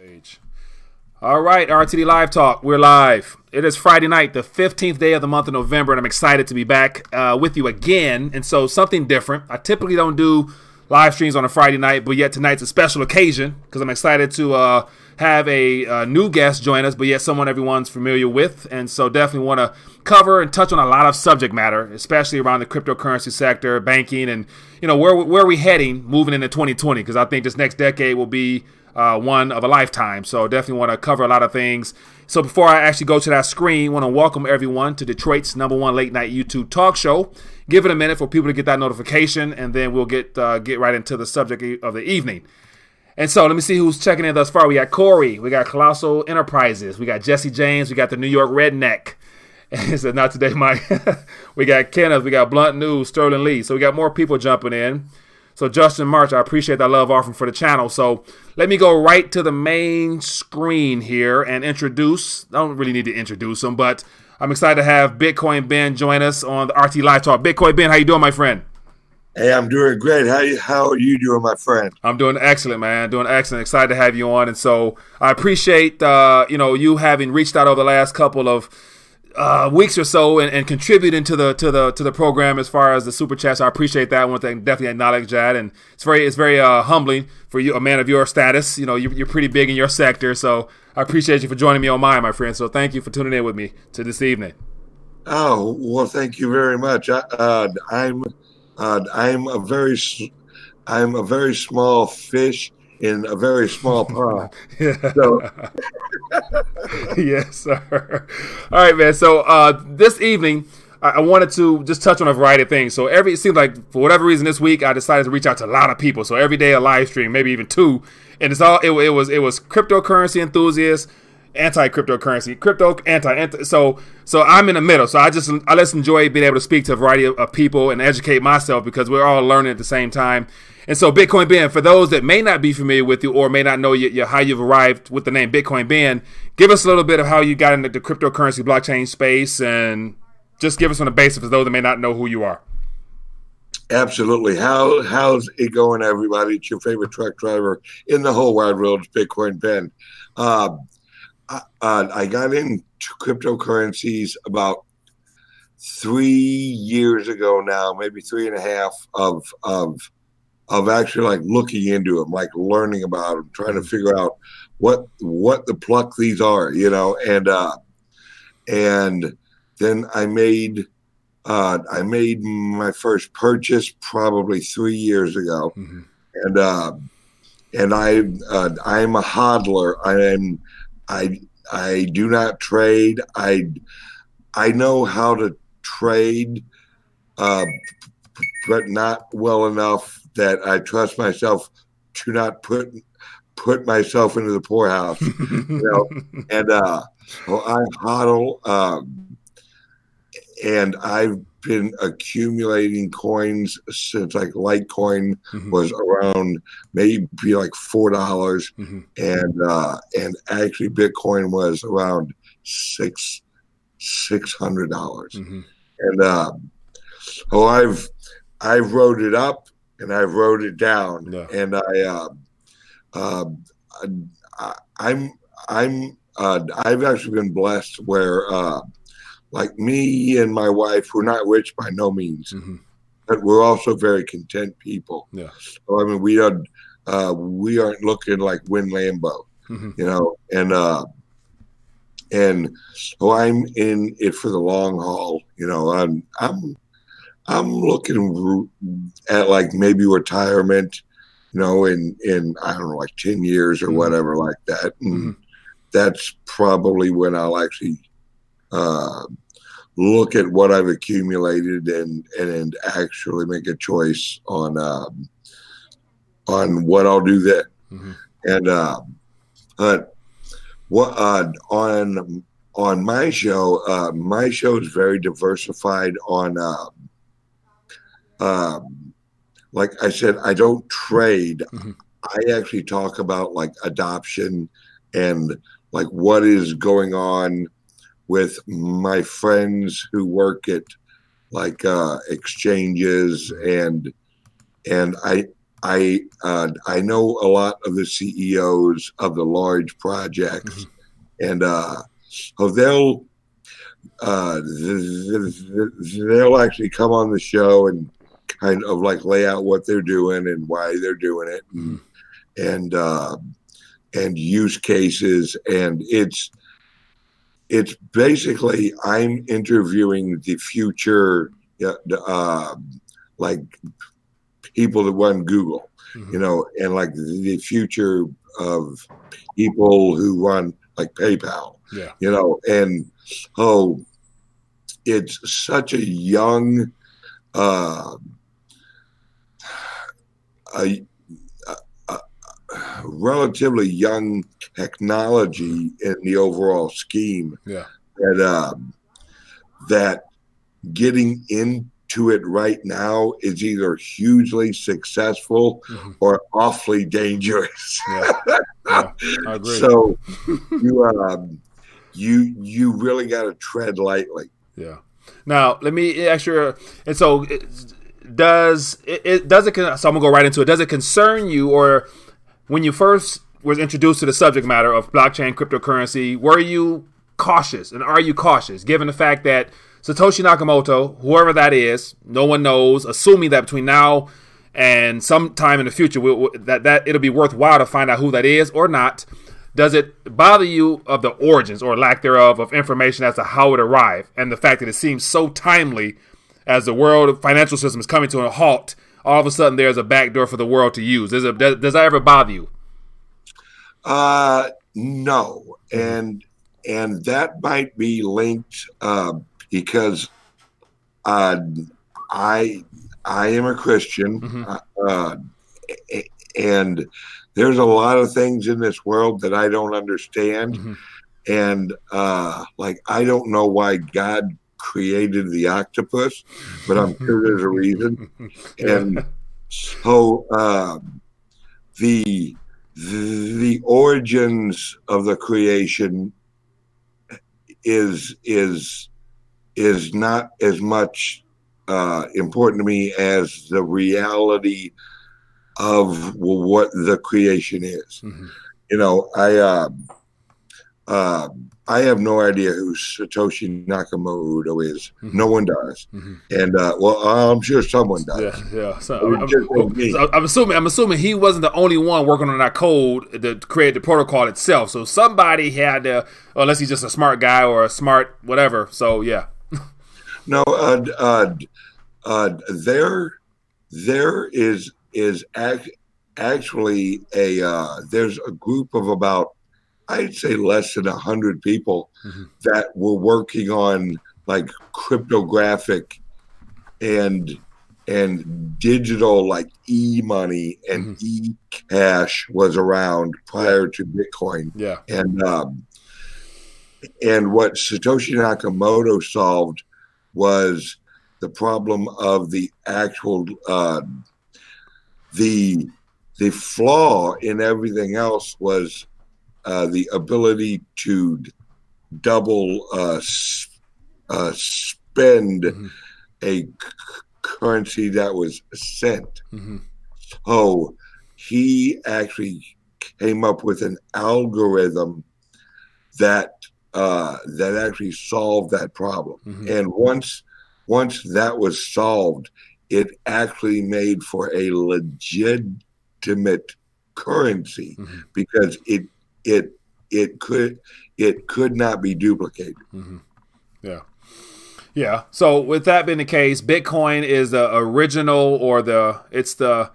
Page. All right, RTD Live Talk. We're live. It is Friday night, the 15th day of the month of November, and I'm excited to be back uh, with you again. And so, something different. I typically don't do live streams on a Friday night, but yet tonight's a special occasion because I'm excited to uh, have a, a, new guest join us, but yet someone everyone's familiar with. And so, definitely want to cover and touch on a lot of subject matter, especially around the cryptocurrency sector, banking, and you know where where are we heading moving into 2020? Because I think this next decade will be uh, one of a lifetime. So definitely want to cover a lot of things. So before I actually go to that screen, want to welcome everyone to Detroit's number one late night YouTube talk show. Give it a minute for people to get that notification, and then we'll get uh, get right into the subject of the evening. And so let me see who's checking in thus far. We got Corey, we got Colossal Enterprises, we got Jesse James, we got the New York Redneck. And said, not today, Mike. we got Kenneth, we got Blunt News, Sterling Lee. So we got more people jumping in. So Justin March, I appreciate that love offering for the channel. So let me go right to the main screen here and introduce. I don't really need to introduce him, but I'm excited to have Bitcoin Ben join us on the RT Live Talk. Bitcoin Ben, how you doing, my friend? Hey, I'm doing great. How you, how are you doing, my friend? I'm doing excellent, man. Doing excellent. Excited to have you on, and so I appreciate uh, you know you having reached out over the last couple of uh, weeks or so and, and, contributing to the to the to the program as far as the super chats. I appreciate that. Want to definitely acknowledge that, and it's very it's very uh, humbling for you, a man of your status. You know, you're, you're, pretty big in your sector, so I appreciate you for joining me on mine, my friend. So thank you for tuning in with me to this evening. Oh well, thank you very much. I, uh, I'm uh, I'm a very I'm a very small fish in a very small pond. yeah. So. yes, sir. All right, man. So uh, this evening, I-, I wanted to just touch on a variety of things. So every it seems like for whatever reason this week, I decided to reach out to a lot of people. So every day a live stream, maybe even two, and it's all it, it was it was cryptocurrency enthusiasts anti cryptocurrency, crypto anti. So so I'm in the middle. So I just I just enjoy being able to speak to a variety of, of, people and educate myself because we're all learning at the same time. And so Bitcoin Ben, for those that may not be familiar with you or may not know you, you, how you've arrived with the name Bitcoin Ben, give us a little bit of how you got into the cryptocurrency blockchain space and just give us on the basis for those that may not know who you are. Absolutely. How how's it going, everybody? It's your favorite truck driver in the whole wide world, Bitcoin Ben. Uh, uh, I got into cryptocurrencies about three years ago now, maybe three and a half of of of actually like looking into them, like learning about them, trying to figure out what what the pluck these are, you know, and uh, and then I made uh, I made my first purchase probably three years ago, mm-hmm. and uh, and I uh, I'm a hodler. I am I I do not trade. I I know how to trade, uh, but not well enough that I trust myself to not put put myself into the poorhouse. you know, and uh, well, I hodl, um, and I've been accumulating coins since like Litecoin mm-hmm. was around maybe like four dollars, mm-hmm. and uh, and actually Bitcoin was around six six hundred dollars, mm-hmm. and uh, oh, I've I've wrote it up and I've wrote it down, yeah. and I, uh, uh, I I'm I'm uh, I've actually been blessed where uh, like me and my wife, we're not rich by no means, mm-hmm. but we're also very content people. Yeah. So, I mean, we are uh, we aren't looking like Win Lambo, mm-hmm. you know, and uh, and so I'm in it for the long haul. You know, I'm I'm I'm looking at like maybe retirement, you know, in in I don't know, like ten years or mm-hmm. whatever like that, and mm-hmm. that's probably when I'll actually uh, look at what I've accumulated and and actually make a choice on um, on what I'll do then. Mm-hmm. And uh, but what uh, on on my show, uh, my show is very diversified on. Uh, um, like I said, I don't trade. Mm-hmm. I actually talk about like adoption and like what is going on with my friends who work at like uh, exchanges and and I I uh, I know a lot of the CEOs of the large projects, mm-hmm. and uh, so they'll uh, they'll actually come on the show and kind of like lay out what they're doing and why they're doing it, and mm-hmm. and, uh, and use cases, and it's it's basically I'm interviewing the future, uh, like people that run Google, mm-hmm. you know, and like the future of people who run like PayPal, yeah, you know, and oh, it's such a young, uh, a relatively young technology in the overall scheme. Yeah. That um, that getting into it right now is either hugely successful mm-hmm. or awfully dangerous. Yeah. yeah I agree. So you um, you you really got to tread lightly. Yeah. Now let me ask you, and so does it, it does it? So I'm gonna go right into it. Does it concern you, or when you first was introduced to the subject matter of blockchain cryptocurrency, were you cautious and are you cautious given the fact that Satoshi Nakamoto, whoever that is, no one knows, assuming that between now and sometime in the future we'll, that that it'll be worthwhile to find out who that is or not. Does it bother you of the origins or lack thereof of information as to how it arrived and the fact that it seems so timely as the world financial system is coming to a halt? All of a sudden, there's a backdoor for the world to use. Does, it, does, does that ever bother you? Uh, no, and and that might be linked uh, because uh, I I am a Christian, mm-hmm. Uh, uh, and there's a lot of things in this world that I don't understand, mm-hmm. and uh, like I don't know why God created the octopus, but I'm sure there's a reason, and so uh, the the origins of the creation is is is not as much uh, important to me as the reality of what the creation is. Mm-hmm. You know, I uh, uh, I have no idea who Satoshi Nakamoto is. Mm-hmm. No one does, mm-hmm. and uh, well, I'm sure someone does. Yeah, yeah. So, I'm, I'm, I'm, assuming I'm assuming he wasn't the only one working on that code to create the protocol itself. So somebody had to, unless he's just a smart guy or a smart whatever. So yeah. no, uh, uh, uh, there, there is is ac- actually a uh, there's a group of about I'd say less than a hundred people mm-hmm. that were working on like cryptographic and and digital like e-money and mm-hmm. e-cash was around prior to bitcoin yeah and um and what satoshi nakamoto solved was the problem of the actual uh the the flaw in everything else was uh, the ability to double uh, uh, spend mm-hmm. a c- currency that was sent. Mm-hmm. Oh, he actually came up with an algorithm that uh, that actually solved that problem. Mm-hmm. And once once that was solved, it actually made for a legitimate currency mm-hmm. because it it it could it could not be duplicated. Mm-hmm. Yeah. Yeah. So with that being the case, Bitcoin is the original or the it's the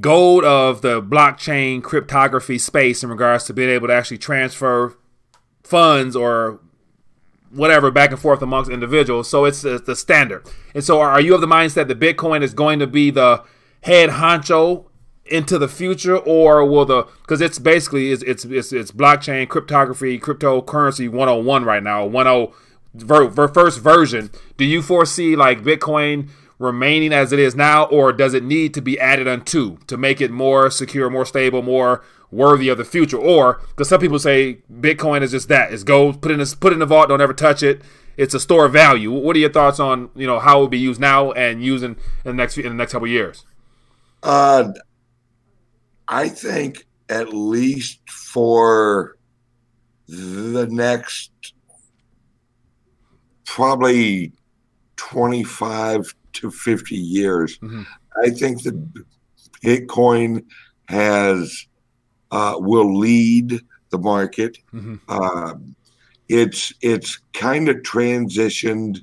gold of the blockchain cryptography space in regards to being able to actually transfer funds or whatever back and forth amongst individuals. So it's, it's the standard. And so are you of the mindset that Bitcoin is going to be the head honcho into the future, or will the because it's basically it's, it's it's it's blockchain cryptography cryptocurrency 101 right now 10 ver, ver, first version. Do you foresee like Bitcoin remaining as it is now, or does it need to be added unto to make it more secure, more stable, more worthy of the future? Or because some people say Bitcoin is just that it's gold, put in this, put in the vault, don't ever touch it. It's a store of value. What are your thoughts on you know how it will be used now and using in the next in the next couple years? Uh, I think at least for the next probably 25 to 50 years, mm-hmm. I think that Bitcoin has uh, will lead the market. Mm-hmm. Uh, it's it's kind of transitioned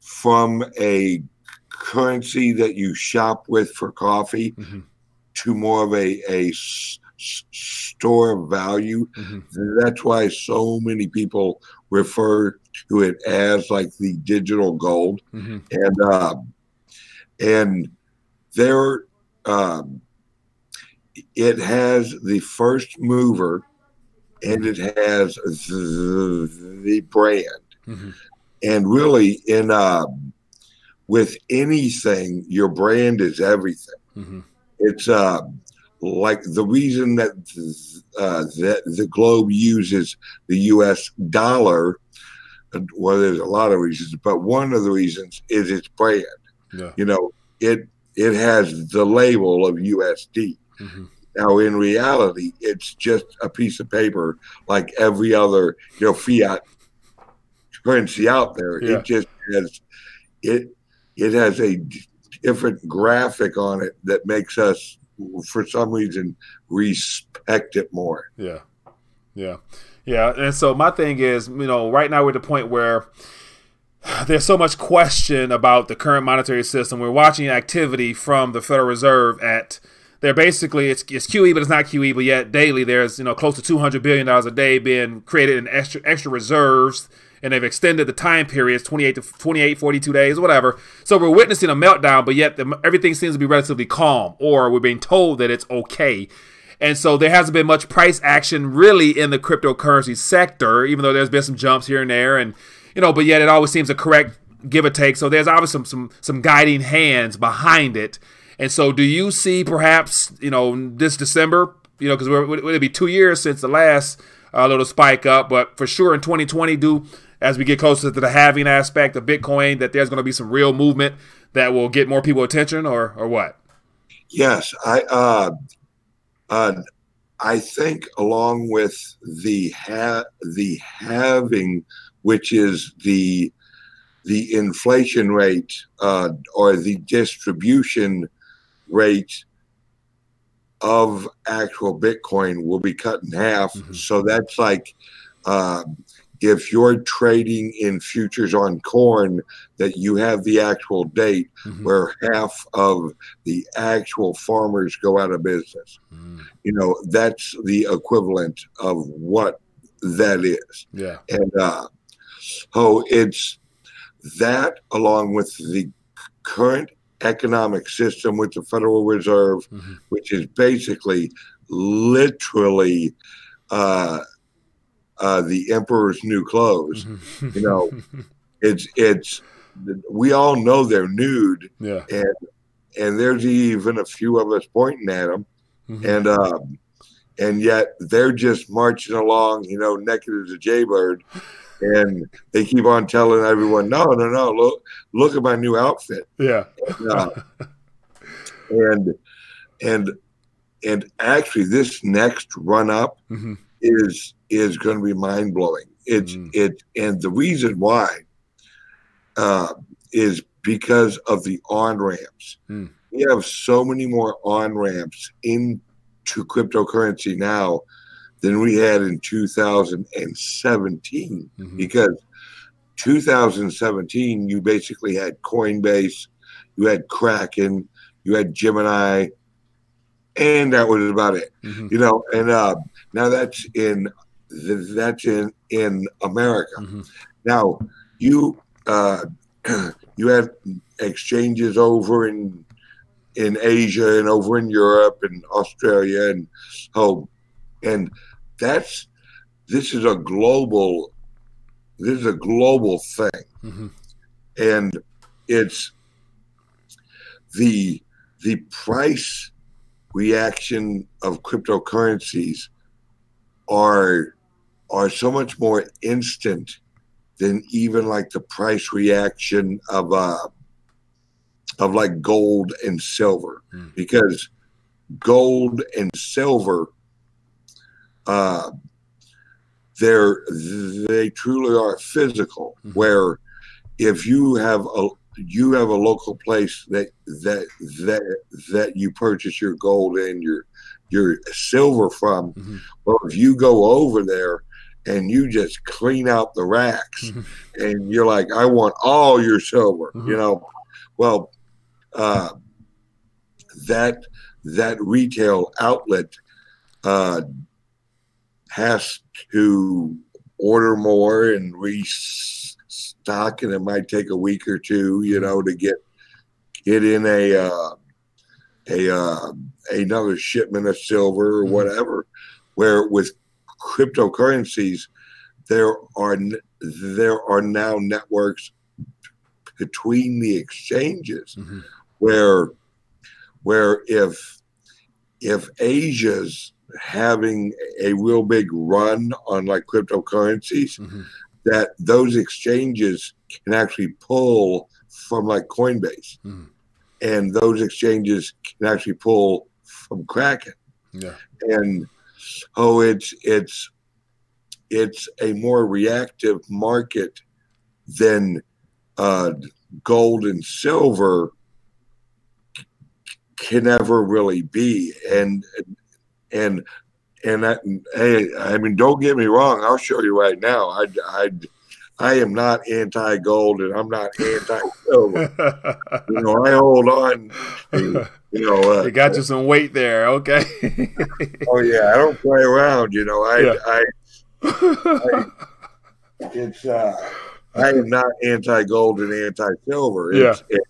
from a currency that you shop with for coffee mm-hmm. To more of a a s- store of value. Mm-hmm. That's why so many people refer to it as like the digital gold, mm-hmm. and uh, and there um, it has the first mover and it has the, the brand. Mm-hmm. And really, in uh, with anything, your brand is everything. Mm-hmm. It's uh, like the reason that uh, that the globe uses the U.S. dollar. Well, there's a lot of reasons, but one of the reasons is its brand. Yeah. You know, it it has the label of USD. Mm-hmm. Now, in reality, it's just a piece of paper like every other you know fiat currency out there. Yeah. It just has it it has a different graphic on it that makes us, for some reason, respect it more. Yeah, yeah, yeah. And so my thing is, you know, right now we're at the point where there's so much question about the current monetary system. We're watching activity from the Federal Reserve at they're basically it's, it's QE, but it's not QE. But yet daily, there's you know close to 200 billion dollars a day being created in extra extra reserves, and they've extended the time periods 28 to 28, 42 days, whatever. So we're witnessing a meltdown, but yet the, everything seems to be relatively calm, or we're being told that it's okay. And so there hasn't been much price action really in the cryptocurrency sector, even though there's been some jumps here and there, and you know, but yet it always seems a correct give or take. So there's obviously some some some guiding hands behind it. And so, do you see perhaps you know this December, you know, because it'll be two years since the last uh, little spike up, but for sure in 2020, do as we get closer to the halving aspect of Bitcoin, that there's going to be some real movement that will get more people attention, or or what? Yes, I uh, uh, I think along with the ha- the halving, which is the the inflation rate uh, or the distribution rate of actual Bitcoin will be cut in half. Mm-hmm. So that's like uh, if you're trading in futures on corn, that you have the actual date mm-hmm. where half of the actual farmers go out of business. Mm. You know, that's the equivalent of what that is. Yeah. And uh, oh, it's that along with the current economic system with the Federal Reserve, mm-hmm. which is basically literally uh, uh, the emperor's new clothes. Mm-hmm. You know, it's it's we all know they're nude, yeah, and and there's even a few of us pointing at them, mm-hmm. and um, and yet they're just marching along, you know, naked as a jaybird and they keep on telling everyone, "No, no, no! Look, look at my new outfit." Yeah, and, uh, and and and actually, this next run up mm-hmm. Is is going to be mind blowing. It's mm. it, and the reason why uh, is because of the on ramps. Mm. We have so many more on ramps into cryptocurrency now than we had in 2017 mm-hmm. because 2017 you basically had Coinbase, you had Kraken, you had Gemini, and that was about it. Mm-hmm. You know, and uh, now that's in that's in in America. Mm-hmm. Now you uh, you had exchanges over in in Asia and over in Europe and Australia and oh and that's this is a global this is a global thing mm-hmm. and it's the the price reaction of cryptocurrencies are are so much more instant than even like the price reaction of uh of like gold and silver mm. because gold and silver, uh, they're they truly are physical. Mm-hmm. Where if you have a you have a local place that that that that you purchase your gold and your your silver from. Mm-hmm. Well, if you go over there and you just clean out the racks mm-hmm. and you're like, I want all your silver, mm-hmm. you know, well, uh, that that retail outlet uh, has to order more and restock, and it might take a week or two, you know, to get get in a uh, a uh, another shipment of silver or mm-hmm. whatever. Where with cryptocurrencies, there are there are now networks between the exchanges mm-hmm. where where if if Asia's having a real big run on like cryptocurrencies, mm-hmm. That those exchanges can actually pull from like Coinbase. Mm-hmm. And those exchanges can actually pull from Kraken. Yeah. And oh it's it's it's a more reactive market than uh, gold and silver can ever really be. And and and that, hey, I mean, don't get me wrong. I'll show you right now. I I I am not anti gold and I'm not anti silver. you know, I hold on. To, you know, uh, you got you some weight there. Okay. oh yeah, I don't play around. You know, I, yeah. I, I, it's uh, I am not anti gold and anti silver. Yeah. It,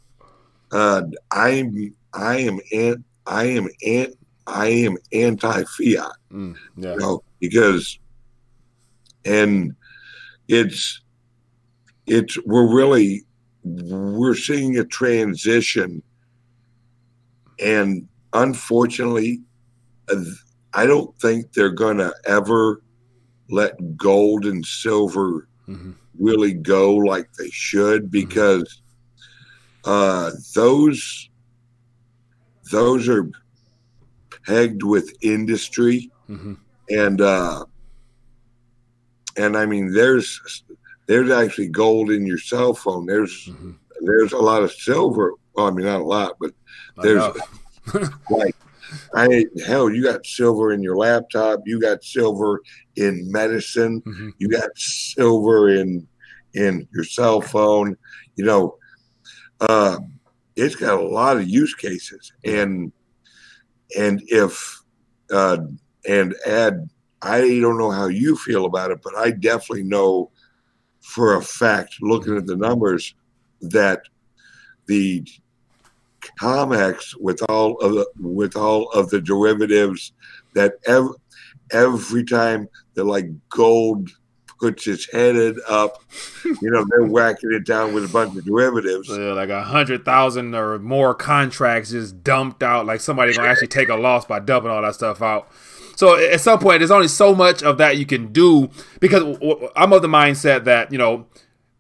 uh, I'm I am an, I am an, I am anti fiat. Mm, yeah. You know, because and it's it's we're really we're seeing a transition and unfortunately i don't think they're going to ever let gold and silver mm-hmm. really go like they should mm-hmm. because mm-hmm. uh, those those are pegged with industry mm-hmm. and uh, and i mean there's there's actually gold in your cell phone. There's mm-hmm. there's a lot of silver. Well, I mean not a lot, but there's like I hell, you got silver in your laptop. You got silver in medicine. Mm-hmm. You got silver in in your cell phone. You know, uh, it's got a lot of use cases, and and if uh, and add, I don't know how you feel about it, but I definitely know for a fact, looking at the numbers, that the COMEX with all of the with all of the derivatives that every, every time that like gold puts its headed up, you know, they're whacking it down with a bunch of derivatives. Like a hundred thousand or more contracts just dumped out. Like somebody gonna actually take a loss by dumping all that stuff out. So at some point, there's only so much of that you can do because I'm of the mindset that you know,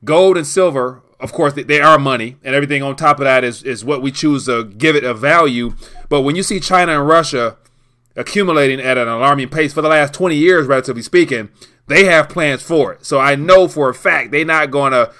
gold and silver, of course, they are money, and everything on top of that is is what we choose to give it a value. But when you see China and Russia accumulating at an alarming pace for the last 20 years, relatively speaking, they have plans for it. So I know for a fact they're not going to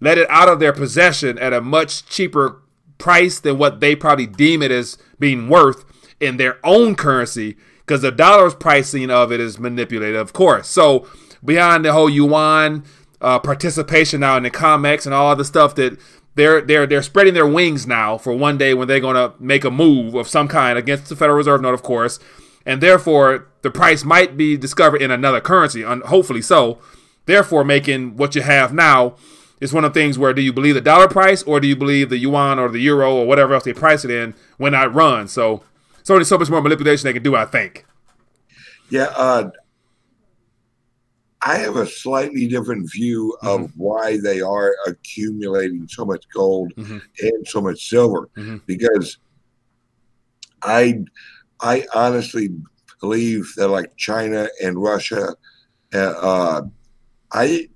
let it out of their possession at a much cheaper price than what they probably deem it as being worth in their own currency because the dollar's pricing of it is manipulated, of course. So beyond the whole yuan uh, participation now in the COMEX and all the stuff that they're they're they're spreading their wings now for one day when they're going to make a move of some kind against the Federal Reserve note, of course, and therefore the price might be discovered in another currency, and hopefully so. Therefore, making what you have now is one of the things where do you believe the dollar price or do you believe the yuan or the euro or whatever else they price it in when I run? So so there's so much more manipulation they can do. I think. Yeah, uh, I have a slightly different view of mm-hmm. why they are accumulating so much gold mm-hmm. and so much silver mm-hmm. because I I honestly believe that like China and Russia, uh, uh I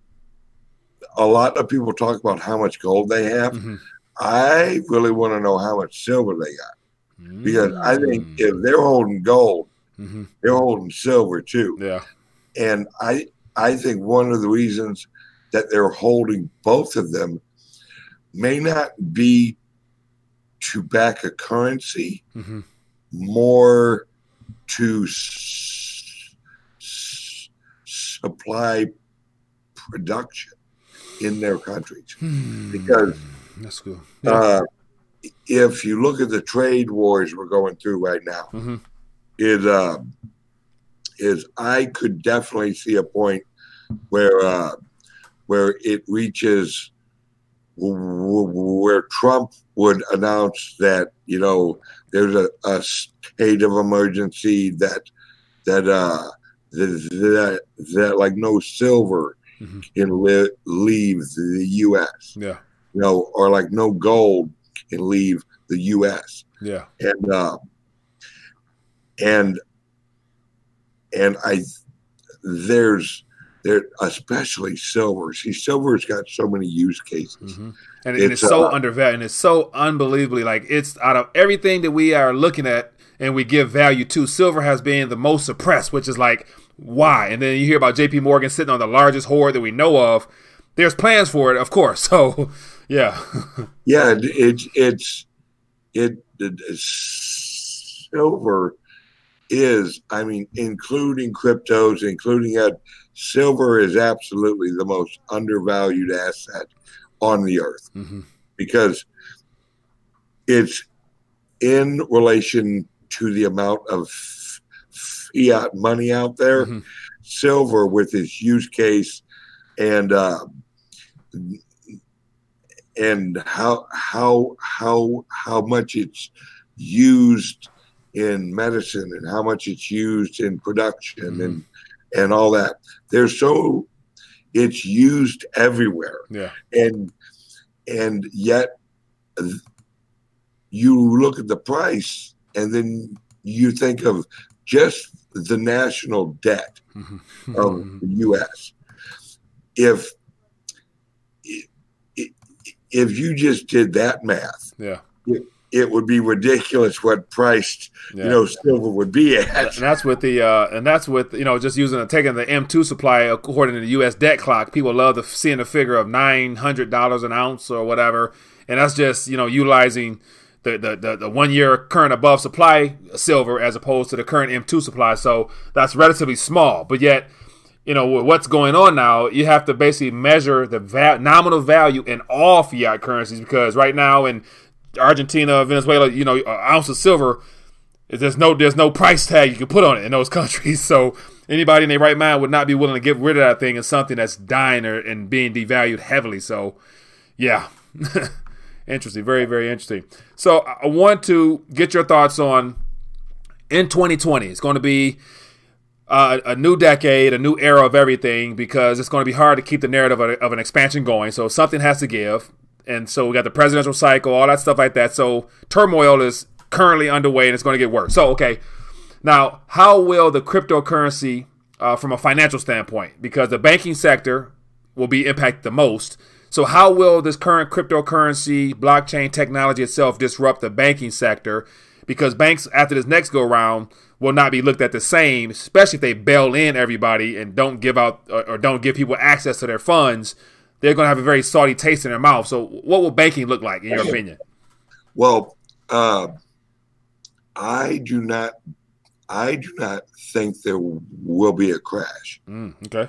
a lot of people talk about how much gold they have. Mm-hmm. I really want to know how much silver they got. because I think if they're holding gold, hmm they're holding silver too. Yeah. And I I think one of the reasons that they're holding both of them may not be to back a currency, hmm more to s- s- supply production in their countries. Because That's good. Yeah. uh, if you look at the trade wars we're going through right now, Mhm. is uh, is I could definitely see a point where uh, where it reaches where Trump would announce that you know there's a, a state of emergency that that uh that that, that like no silver Mhm. can li- leave the U.S. Yeah. You know, or like no gold can leave the U.S. Yeah. and uh, and and I there's there especially silver. See, silver's got so many use cases. hmm And, and it's, It's, so uh, undervalued. And it's so unbelievably like it's out of everything that we are looking at and we give value to. Silver has been the most suppressed, which is like why? And then you hear about J.P. Morgan sitting on the largest hoard that we know of. There's plans for it, of course. So, yeah, Yeah, it, it's it's it, it it's- silver is I mean, including cryptos, including that silver is absolutely the most undervalued asset on the earth. hmm because it's in relation to the amount of fiat money out there. Mhm. Silver, with its use case and uh, and how how how how much it's used in medicine and how much it's used in production and and all that. They're so it's used everywhere. Yeah, and and yet you look at the price and then you think of just the national debt Mhm. of the US if if you just did that math yeah, it would be ridiculous what priced yeah. you know silver would be at. and that's with the uh, and that's with you know just using taking the M2 supply according to the U.S. debt clock. People love the seeing the figure of nine hundred dollars an ounce or whatever, and that's just you know utilizing the the, the, the one year current above supply silver as opposed to the current M2 supply. So that's relatively small, but yet. You know what's going on now. You have to basically measure the nominal value in all fiat currencies because right now in Argentina, Venezuela, you know, an ounce of silver there's no there's no price tag you can put on it in those countries. So anybody in their right mind would not be willing to get rid of that thing as something that's dying or, and being devalued heavily. So yeah, interesting, very very interesting. So I I want to get your thoughts on in 2020. It's going to be uh, a new decade, a new era of everything because it's going to be hard to keep the narrative of, of an expansion going. So something has to give. And so we got the presidential cycle, all that stuff like that. So turmoil is currently underway and it's going to get worse. So, okay. Now, how will the cryptocurrency, uh, from a financial standpoint, because the banking sector will be impacted the most. So, how will this current cryptocurrency, blockchain technology itself disrupt the banking sector? Because banks, after this next go round, will not be looked at the same, especially if they bail in everybody and don't give out or, or don't give people access to their funds. They're going to have a very salty taste in their mouth. So, what will banking look like, in your opinion? well uh, i do not i do not think there will be a crash Mm, okay.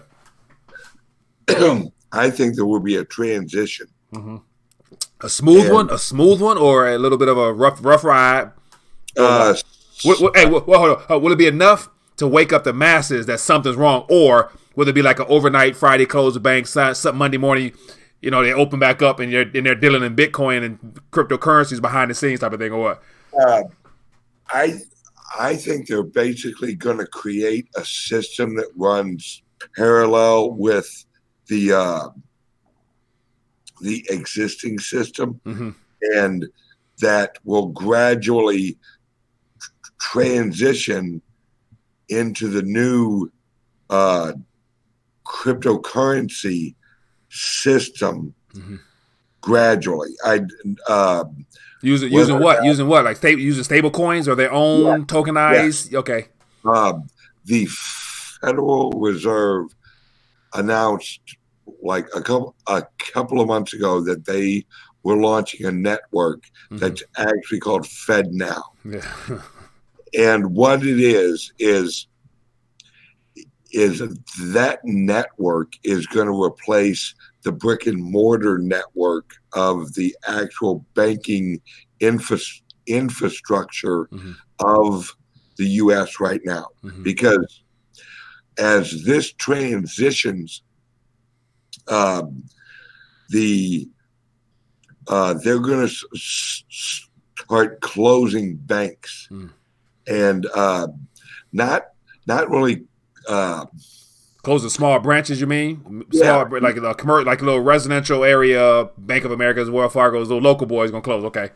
I think there will be a transition. A smooth Yeah. one, a smooth one, or a little bit of a rough, rough ride. Uh, Will, will- hey, will, hold on. Uh, will it be enough to wake up the masses that something's wrong, or will it be like an overnight Friday close the bank, Sun- some Monday morning, you know, they open back up and they're and they're dealing in Bitcoin and cryptocurrencies behind the scenes type of thing, or what? uh, I I think they're basically going to create a system that runs parallel with the uh, the existing system, hmm and that will gradually tr- transition into the new uh, cryptocurrency system Mhm. gradually. I uh, using using what? using what? Like sta- using stable coins or their own yeah, tokenized? Yeah. Okay. Um, the Federal Reserve announced like a couple a couple of months ago that they were launching a network mm-hmm. that's actually called FedNow. Yeah. and what it is is is that network is going to replace the brick and mortar network of the actual banking infra- infrastructure mm-hmm. of the US right now. Mm-hmm. Because as this transitions, um, the uh, they're going to s- start closing banks mm. and uh, not not really uh, close the small branches. You mean small yeah. like a commercial, like a little residential area? Bank of America's, Wells Fargo's, little local boys gonna close. Okay.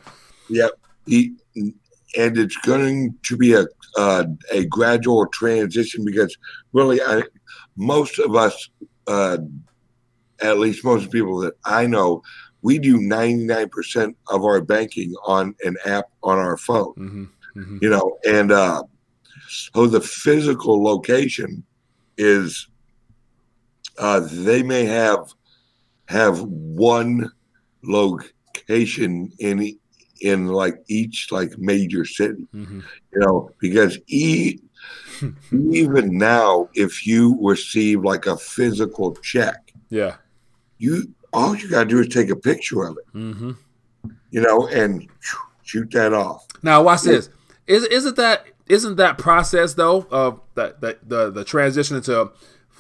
Yep. He, and it's going to be a uh, a gradual transition because really, I, most of us, uh, at least most people that I know, we do 99% of our banking on an app on our phone. Mm-hmm. Mm-hmm. You know, and uh, so the physical location is uh, they may have have one location in in like each like major city, mm-hmm. you know, because e- even now, if you receive like a physical check, yeah, you all you gotta do is take a picture of it, mm-hmm. you know, and shoot that off. Now, watch yeah. this. Is isn't that isn't that process though of the, the the the transition into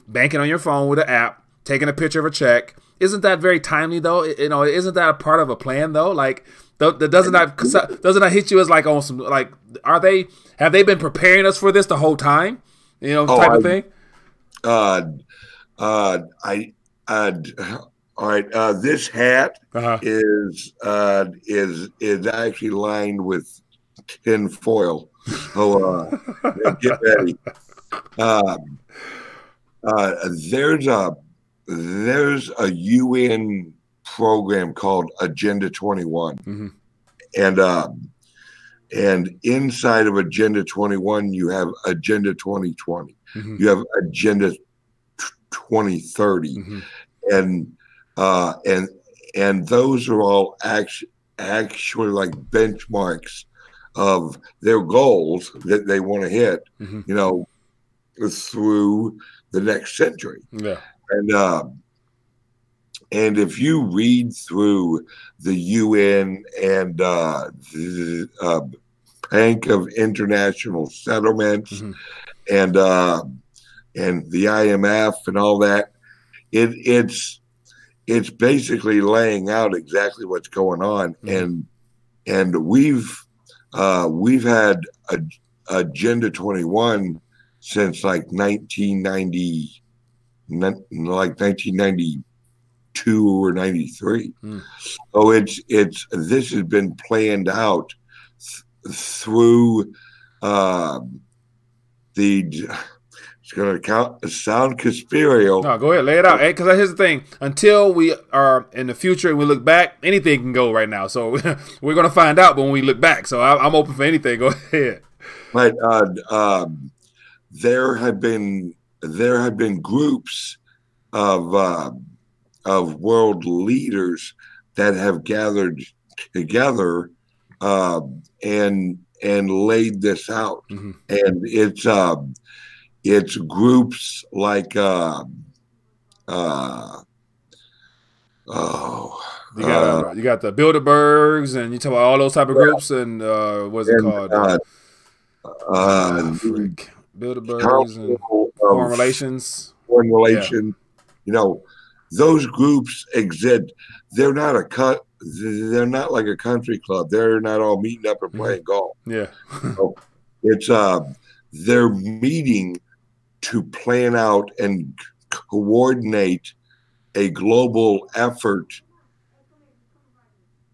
banking on your phone with an app, taking a picture of a check? Isn't that very timely though? You know, isn't that a part of a plan though? Like that doesn't that doesn't that hit you as like on some like are they have they been preparing us for this the whole time? You know, oh, type I, of thing. Uh, uh, I uh, all right. Uh, this hat uh-huh. is uh is is actually lined with tin foil. So uh, get ready. Um, uh, there's a there's a UN program called Agenda 21. Mm-hmm. And uh, and inside of Agenda 21, you have Agenda 2020. Mm-hmm. You have Agenda 2030. Mm-hmm. And uh, and and those are all actually actually like benchmarks of their goals that they want to hit, mm-hmm. you know, through the next century. Yeah. And uh, and if you read through the UN and uh, the uh, Bank of International Settlements mm-hmm. and uh, and the IMF and all that, it, it's it's basically laying out exactly what's going on, mm-hmm. and and we've uh, we've had a, Agenda Twenty One since like 1990, like 1992 or 93. Mm. So it's it's this has been planned out th- through uh, the it's going to count sound conspiratorial. No, go ahead, lay it out. Because hey, here's the thing: until we are in the future and we look back, anything can go right now. So we're going to find out when we look back. So I, am open for anything. Go ahead. But uh, um, there have been there have been groups of uh, of world leaders that have gathered together uh, and and laid this out. Mm-hmm. And it's uh, it's groups like uh, uh, oh. You got uh, you got the Bilderbergs and you talk about all those type of groups and uh, what's it and, called? Uh, uh, Bilderbergs and foreign relations. Foreign. Yeah. You know, those groups exist. They're not a cut. They're not like a country club. They're not all meeting up and mm-hmm. playing golf. Yeah, so it's uh, they're meeting to plan out and coordinate a global effort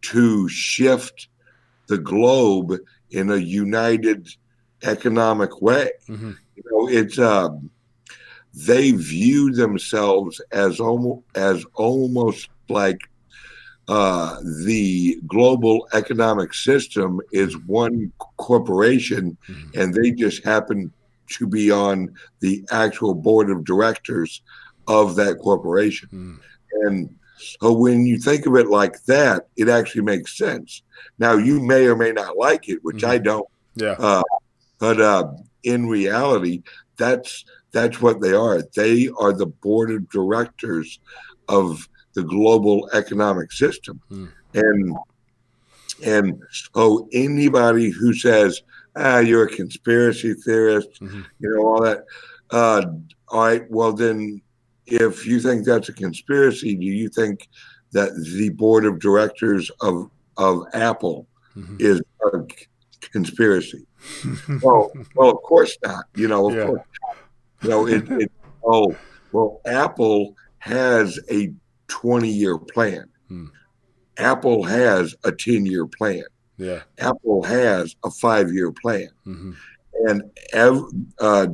to shift the globe in a united economic way. Mm-hmm. You know, it's um, they view themselves as almost as almost like uh, the global economic system is one corporation, mm-hmm. and they just happen to be on the actual board of directors of that corporation. Mm-hmm. And so when you think of it like that, it actually makes sense. Now you may or may not like it, which mm-hmm. I don't. Yeah. Uh, but uh, in reality, that's that's what they are. They are the board of directors of the global economic system. Mm. And and so anybody who says, ah, you're a conspiracy theorist, mm-hmm. you know, all that, uh, all right, well then if you think that's a conspiracy, do you think that the board of directors of of Apple mm-hmm. is a conspiracy? well, well, of course not. You know, of yeah. course. You know, it, it. Oh, well, Apple has a twenty-year plan. Hmm. Apple has a ten-year plan. Yeah. Apple has a five-year plan, mm-hmm. and every uh,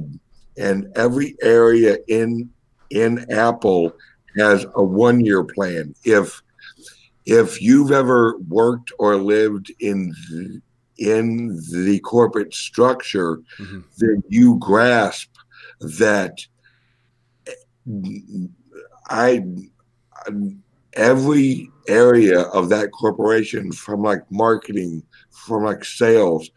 and every area in in Apple has a one year plan. If if you've ever worked or lived in the, in the corporate structure, mm-hmm. then you grasp that I every area of that corporation, from like marketing, from like sales,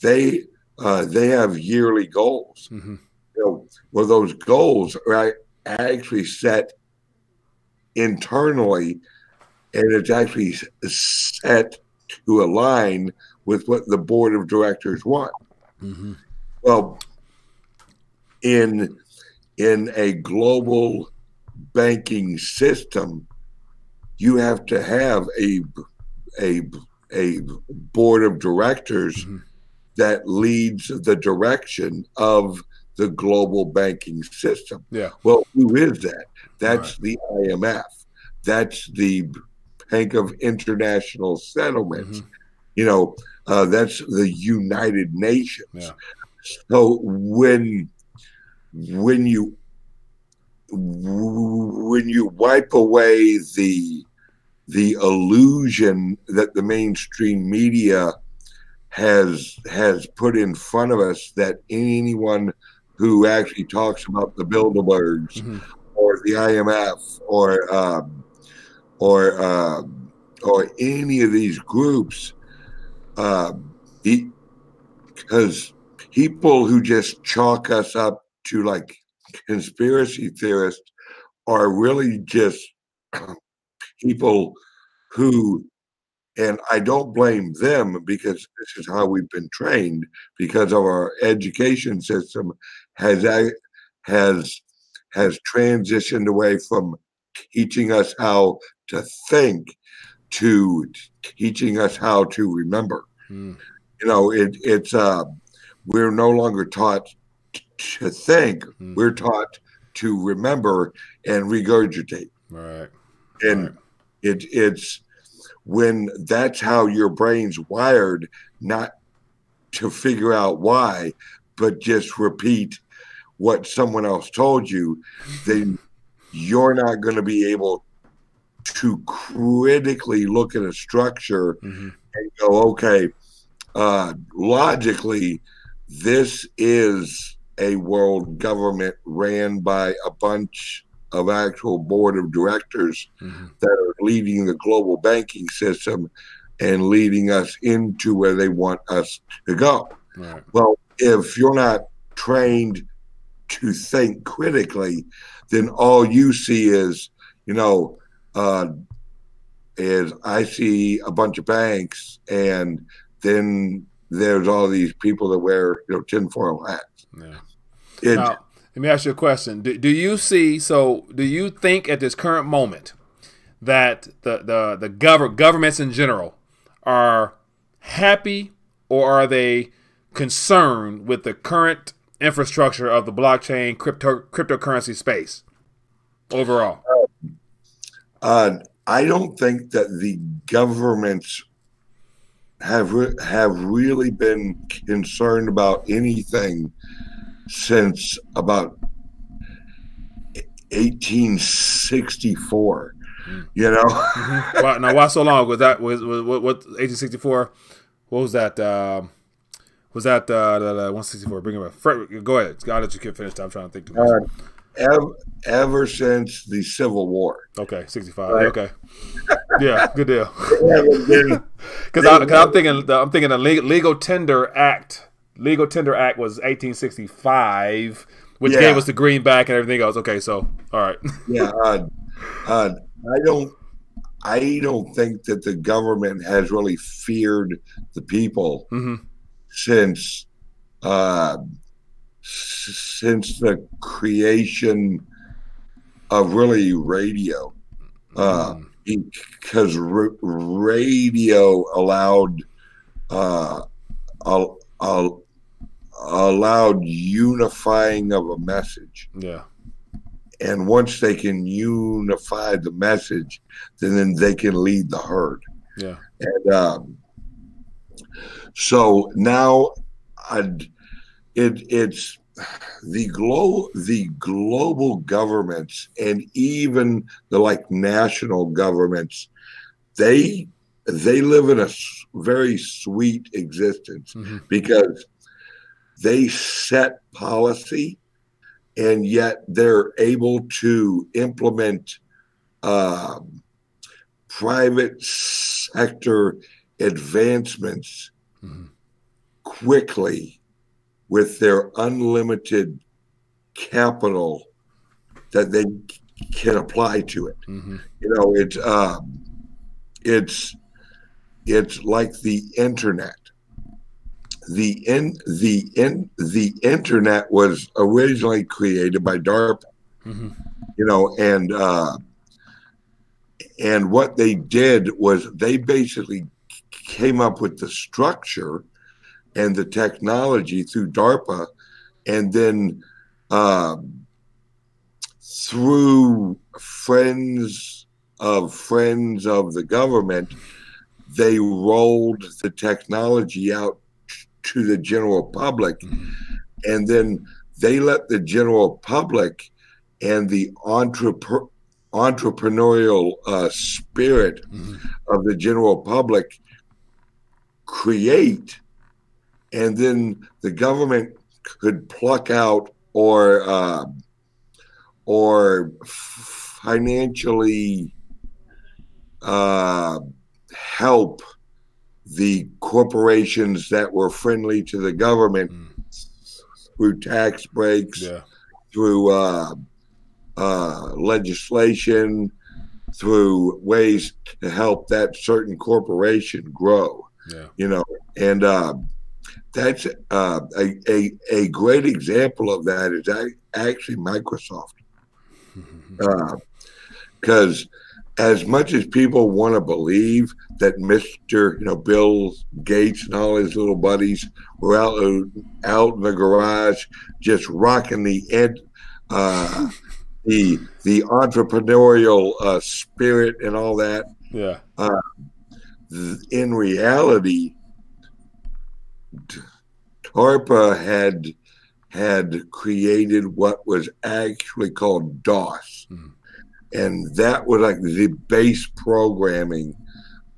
they uh, they have yearly goals. Mm-hmm. You know, well, those goals right actually set internally and it's actually set to align with what the board of directors want. Mm-hmm. Well, in in a global banking system, you have to have a a a board of directors mm-hmm. that leads the direction of the global banking system. Yeah. Well, who is that? That's right. the IMF. That's the Bank of International Settlements. Mm-hmm. You know, uh, that's the United Nations. Yeah. So when when you when you wipe away the the illusion that the mainstream media has has put in front of us that anyone who actually talks about the Bilderbergs mm-hmm. or the IMF or um, or uh, or any of these groups, uh, because people who just chalk us up to like conspiracy theorists are really just people who and I don't blame them because this is how we've been trained because of our education system has has has transitioned away from teaching us how to think to teaching us how to remember. Mm. You know, it, it's uh, we're no longer taught to think; mm. we're taught to remember and regurgitate. Right. And right. It it's when that's how your brain's wired, not to figure out why, but just repeat what someone else told you, then you're not going to be able to critically look at a structure mm-hmm. and go, okay, uh, logically, this is a world government ran by a bunch of actual board of directors mm-hmm. that are leading the global banking system and leading us into where they want us to go. Right. Well, if you're not trained to think critically, then all you see is, you know, uh, is I see a bunch of banks, and then there's all these people that wear, you know, tinfoil hats. Yeah. It, now, let me ask you a question. Do, do you see? So, do you think at this current moment that the the the gov- governments in general are happy, or are they concerned with the current infrastructure of the blockchain crypto cryptocurrency space overall? Uh, I don't think that the governments have re- have really been concerned about anything since about 1864. You know. mm-hmm. now, why so long? Was that was, was what, what 1864? What was that? Um, was that uh, the, the 164? Bring it up. Go ahead. I'll let you finished? I'm trying to think. Uh, ever, ever since the Civil War. Okay, 65. Right. Okay. yeah, good deal. Because I'm thinking, I'm thinking the Legal Tender Act. Legal Tender Act was 1865, which yeah. gave us the greenback and everything else. Okay, so all right. yeah, uh, uh, I don't. I don't think that the government has really feared the people mm-hmm. since uh, since the creation of really radio. Uh, mm because r- radio allowed uh, allowed unifying of a message. Yeah. And once they can unify the message, then, then they can lead the herd. Yeah. And um, so now I'd, it, it's the glo- the global governments and even the like national governments they they live in a very sweet existence mm-hmm. because they set policy and yet they're able to implement uh, private sector advancements mm-hmm. quickly with their unlimited capital that they can apply to it. Mm-hmm. You know, it's um, it's it's like the internet. The in the in the internet was originally created by DARPA. Mm-hmm. You know, and uh, and what they did was they basically came up with the structure and the technology through DARPA, and then uh, through friends of friends of the government, they rolled the technology out to the general public, mm-hmm. and then they let the general public and the entrepreneur entrepreneurial uh, spirit mm-hmm. of the general public create and then the government could pluck out or uh, or financially uh, help the corporations that were friendly to the government mm. through tax breaks, yeah. through uh, uh, legislation, through ways to help that certain corporation grow. Yeah. You know, and uh, that's uh, a, a, a great example of that is actually Microsoft. Because uh, as much as people want to believe that Mr. you know Bill Gates and all his little buddies were out out in the garage just rocking the ed, uh, the the entrepreneurial uh, spirit and all that. Yeah. Uh, in reality, DARPA had had created what was actually called DOS, mm-hmm. and that was like the base programming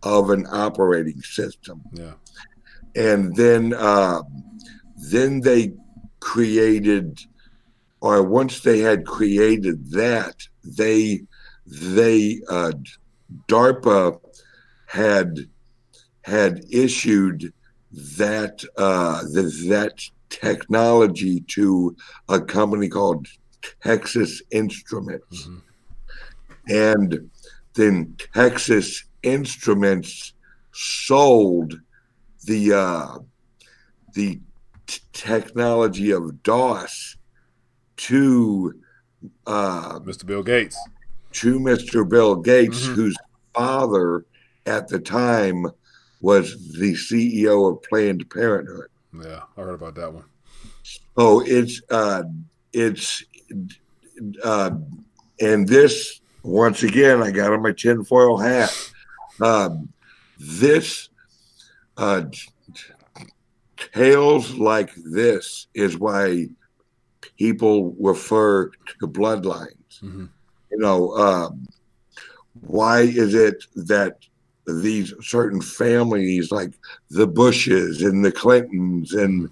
of an operating system. Yeah, and then uh, then they created, or once they had created that, they they uh, DARPA had had issued that uh, the, that technology to a company called Texas Instruments, mm-hmm. and then Texas Instruments sold the uh, the t- technology of DOS to uh, Mr. Bill Gates. To Mr. Bill Gates, mm-hmm. whose father at the time was the CEO of Planned Parenthood. Yeah, I heard about that one. Oh, it's uh, it's uh, and this once again, I got on my tinfoil hat. Um, this uh, tales like this is why people refer to bloodlines. Mm-hmm. You know, um, why is it that these certain families like the Bushes and the Clintons and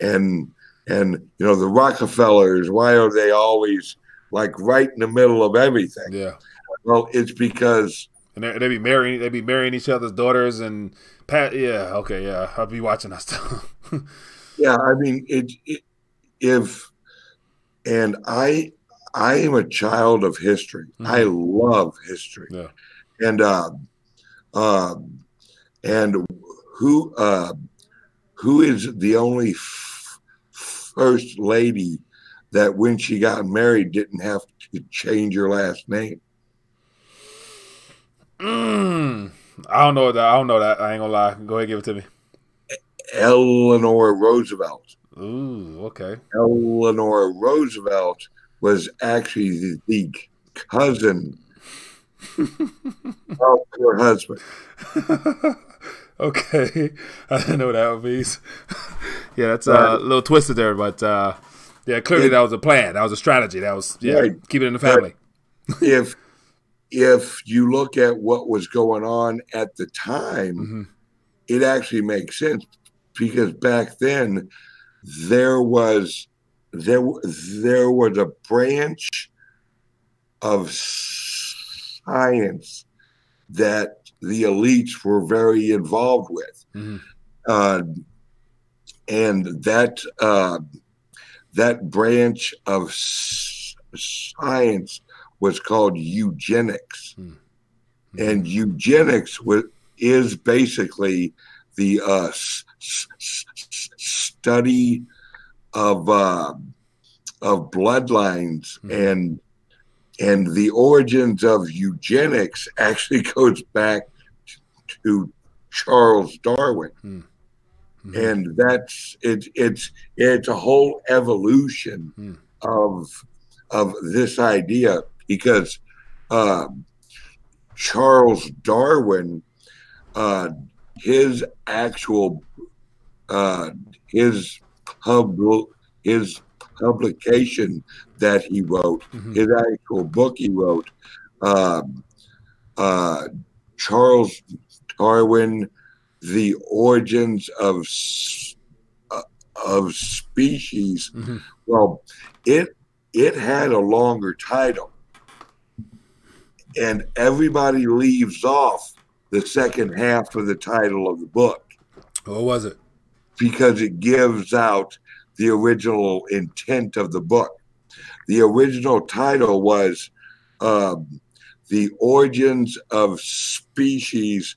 and and you know the Rockefellers why are they always like right in the middle of everything Yeah. well it's because And they they be marrying they be marrying each other's daughters and Pat yeah, okay, yeah. I'll be watching that stuff. yeah i mean it, it if and i i am a child of history i love history yeah. and uh um and who uh who is the only f- first lady that when she got married didn't have to change her last name Mm. I don't know that. I don't know that. I ain't gonna lie. Go ahead, give it to me. eleanor roosevelt Ooh, okay. eleanor roosevelt was actually the, the cousin of her husband okay. I didn't know that means. yeah, that's uh, a little twisted there, but uh, yeah, clearly It- that was a plan. That was a strategy. That was yeah, Right. keep it in the family. if if you look at what was going on at the time hmm it actually makes sense because back then there was there there was a branch of science that the elites were very involved with. Hmm uh, and that uh, that branch of science was called eugenics, Hmm. and eugenics was, is basically the uh, s- s- s- study of uh, of bloodlines Hmm. and and the origins of eugenics actually goes back to Charles Darwin Mhm. and that's it it's it's a whole evolution Hmm. of of this idea because um, Charles Darwin uh, his actual uh, his pub his publication that he wrote Mhm. his actual book he wrote um, uh, Charles Darwin the origins of uh, of species Mhm. well it it had a longer title and everybody leaves off the second half of the title of the book What was it? because it gives out the original intent of the book. The original title was um, The Origins of Species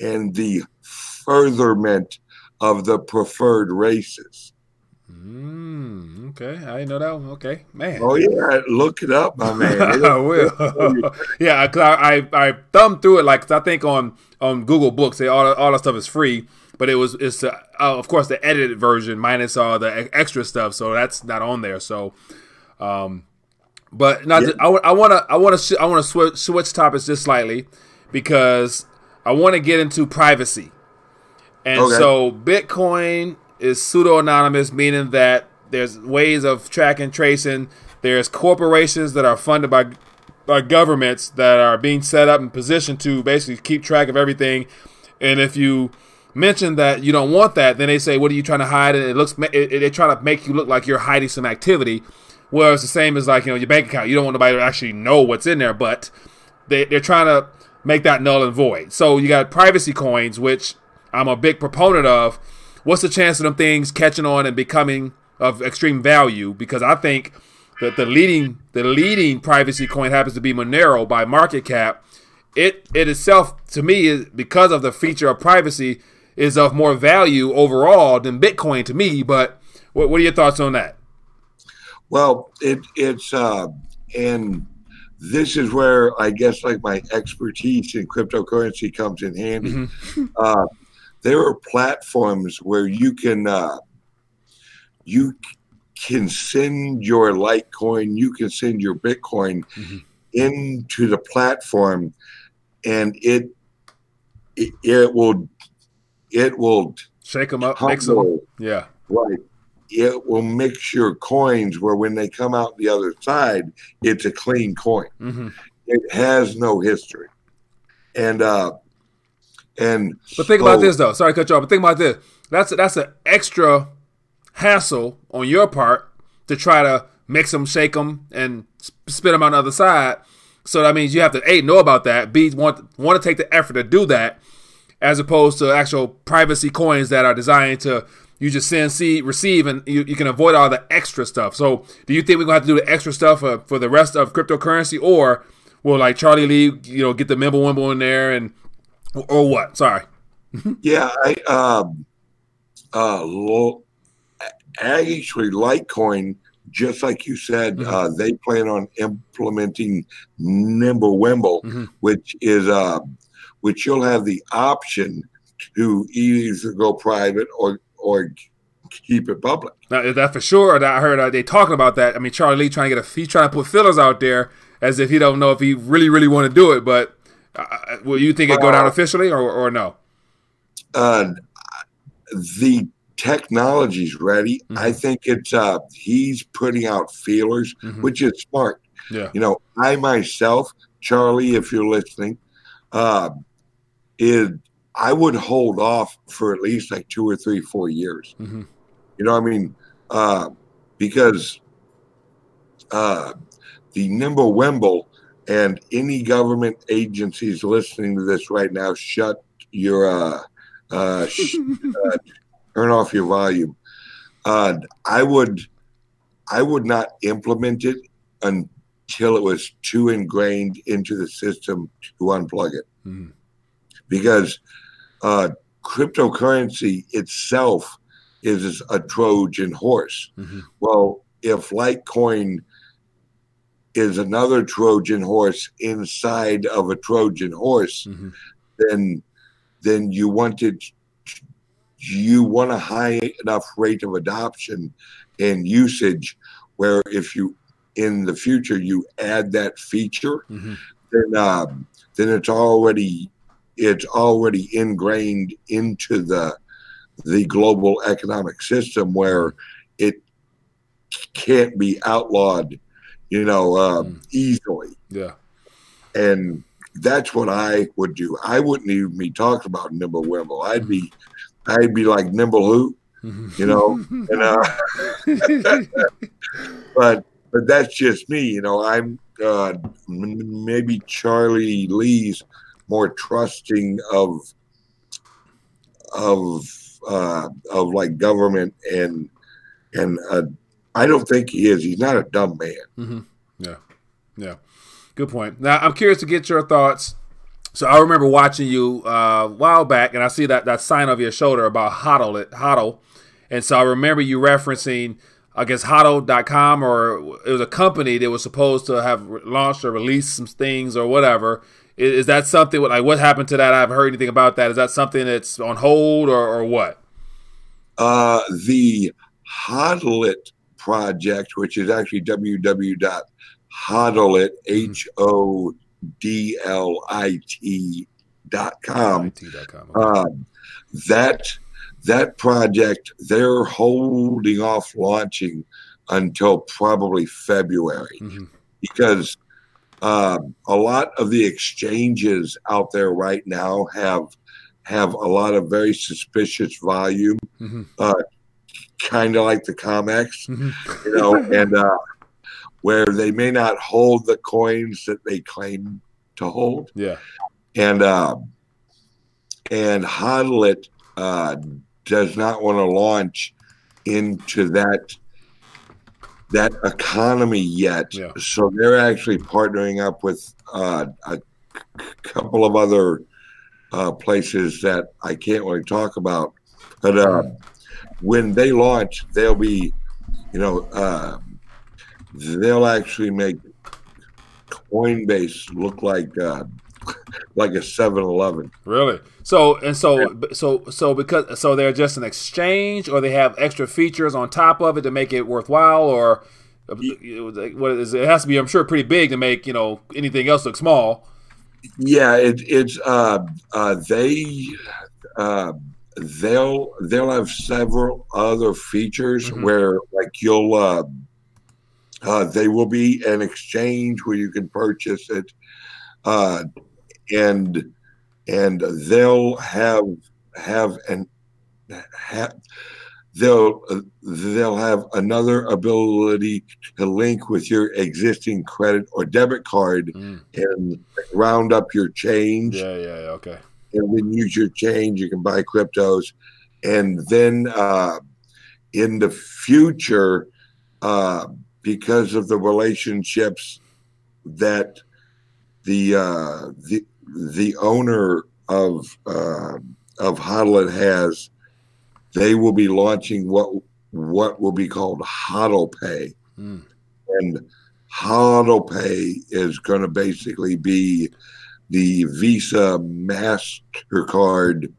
and the Furtherment of the Preferred Races. Mm, okay, I didn't know that one. Okay, man. Oh, yeah, look it up, my man. I will. yeah, cause I, I I thumbed through it like 'cause I think on on Google Books, they, all all that stuff is free, but it was it's uh, uh, of course the edited version minus all the extra stuff, so that's not on there. So, um, but not Yeah. I want to I want to I want to switch switch topics just slightly because I want to get into privacy, and Okay. so Bitcoin is pseudo anonymous, meaning that there's ways of tracking, tracing. There's corporations that are funded by by governments that are being set up and positioned to basically keep track of everything. And if you mention that you don't want that, then they say, "What are you trying to hide?" And it looks they try to make you look like you're hiding some activity. Well, it's the same as like you know your bank account. You don't want nobody to actually know what's in there, but they, they're trying to make that null and void. So you got privacy coins, which I'm a big proponent of. What's the chance of them things catching on and becoming of extreme value? Because I think that the leading the leading privacy coin happens to be Monero by market cap. It it itself to me is because of the feature of privacy is of more value overall than Bitcoin to me. But what, what are your thoughts on that? Well, it it's uh, and this is where I guess like my expertise in cryptocurrency comes in handy. Uh, there are platforms where you can uh, you can send your Litecoin, you can send your Bitcoin Mhm. into the platform, and it it, it will it will Shake them up, mix them. Yeah. Right. It will mix your coins where when they come out the other side, it's a clean coin. hmm It has no history. and uh, and but think about this though. Sorry to cut you off, but think about this. That's a, that's an extra hassle on your part to try to mix them, shake them, and spit them on the other side. So that means you have to a know about that. B want want to take the effort to do that, as opposed to actual privacy coins that are designed to you just send, see, receive, and you, you can avoid all the extra stuff. So do you think we're gonna have to do the extra stuff for, for the rest of cryptocurrency, or will like Charlie Lee, you know, get the Mimblewimble in there and or what? Sorry. yeah, I um uh lo- actually Litecoin, just like you said, mm-hmm. uh, they plan on implementing Nimblewimble, mm-hmm. which is uh which you'll have the option to either go private or or keep it public. Now, is that for sure? I heard uh, they talking about that. I mean, Charlie Lee trying to get a he's trying to put fillers out there as if he don't know if he really really want to do it. But uh, uh, will you think it go down uh, officially or or no? Uh, the technology's ready. Mm-hmm. I think it's uh he's putting out feelers, mm-hmm. which is smart. Yeah. You know, I myself, Charlie, if you're listening, uh, is I would hold off for at least like two or three, four years. Mm-hmm. You know, I mean, uh, because uh, the Nimblewimble and any government agencies listening to this right now, shut your uh, uh, sh- uh, turn off your volume. Uh, I would, I would not implement it until it was too ingrained into the system to unplug it, mm-hmm. because uh, cryptocurrency itself is a Trojan horse. Mm-hmm. Well, if Litecoin is another Trojan horse inside of a Trojan horse, mm-hmm. then then you wanted you want a high enough rate of adoption and usage where if you in the future you add that feature, mm-hmm. then um, then it's already it's already ingrained into the the global economic system where it can't be outlawed, you know, uh, mm. easily. Yeah, and that's what I would do. I wouldn't even be talking about nimble wimble. I'd be, I'd be like Nimble who, you know, and uh, but but that's just me. You know, I'm uh, maybe Charlie Lee's more trusting of of uh, of like government and and uh, I don't think he is. He's not a dumb man. Mm-hmm. Yeah, yeah. Good point. Now I'm curious to get your thoughts. So I remember watching you uh, a while back, and I see that that sign of your shoulder about hodl it hodl, and so I remember you referencing. I guess hodl.com or it was a company that was supposed to have launched or released some things or whatever is, is, that something like what happened to that? I haven't heard anything about that. Is that something that's on hold or, or what? Uh, the Hodlit project, which is actually www.hodlit, mm-hmm. H O D L I T dot com. Um, that that project they're holding off launching until probably February mm-hmm. because um, a lot of the exchanges out there right now have have a lot of very suspicious volume, mm-hmm. uh, kind of like the Comex, mm-hmm. you know, and uh, where they may not hold the coins that they claim to hold. Yeah, and uh, and Hodlit uh, does not want to launch into that that economy yet. Yeah. So they're actually partnering up with uh, a couple of other uh, places that I can't really talk about. But uh, when they launch, they'll be, you know, uh, they'll actually make Coinbase look like uh, like a 7-Eleven. Really? So and so so so because so they're just an exchange, or they have extra features on top of it to make it worthwhile, or what is it has to be? I'm sure pretty big to make you know anything else look small. Yeah, it, it's uh, uh, they uh, they'll they'll have several other features mm-hmm. where like you'll uh, uh, they will be an exchange where you can purchase it uh, and and they'll have have an have they'll they'll have another ability to link with your existing credit or debit card Mm. and round up your change Yeah, yeah, yeah. Okay. And then use your change. You can buy cryptos, and then uh, in the future, uh, because of the relationships that the uh, the the owner of uh, of Hodlit has, they will be launching what what will be called HODL Pay, Mm. and HODL Pay is going to basically be the Visa Mastercard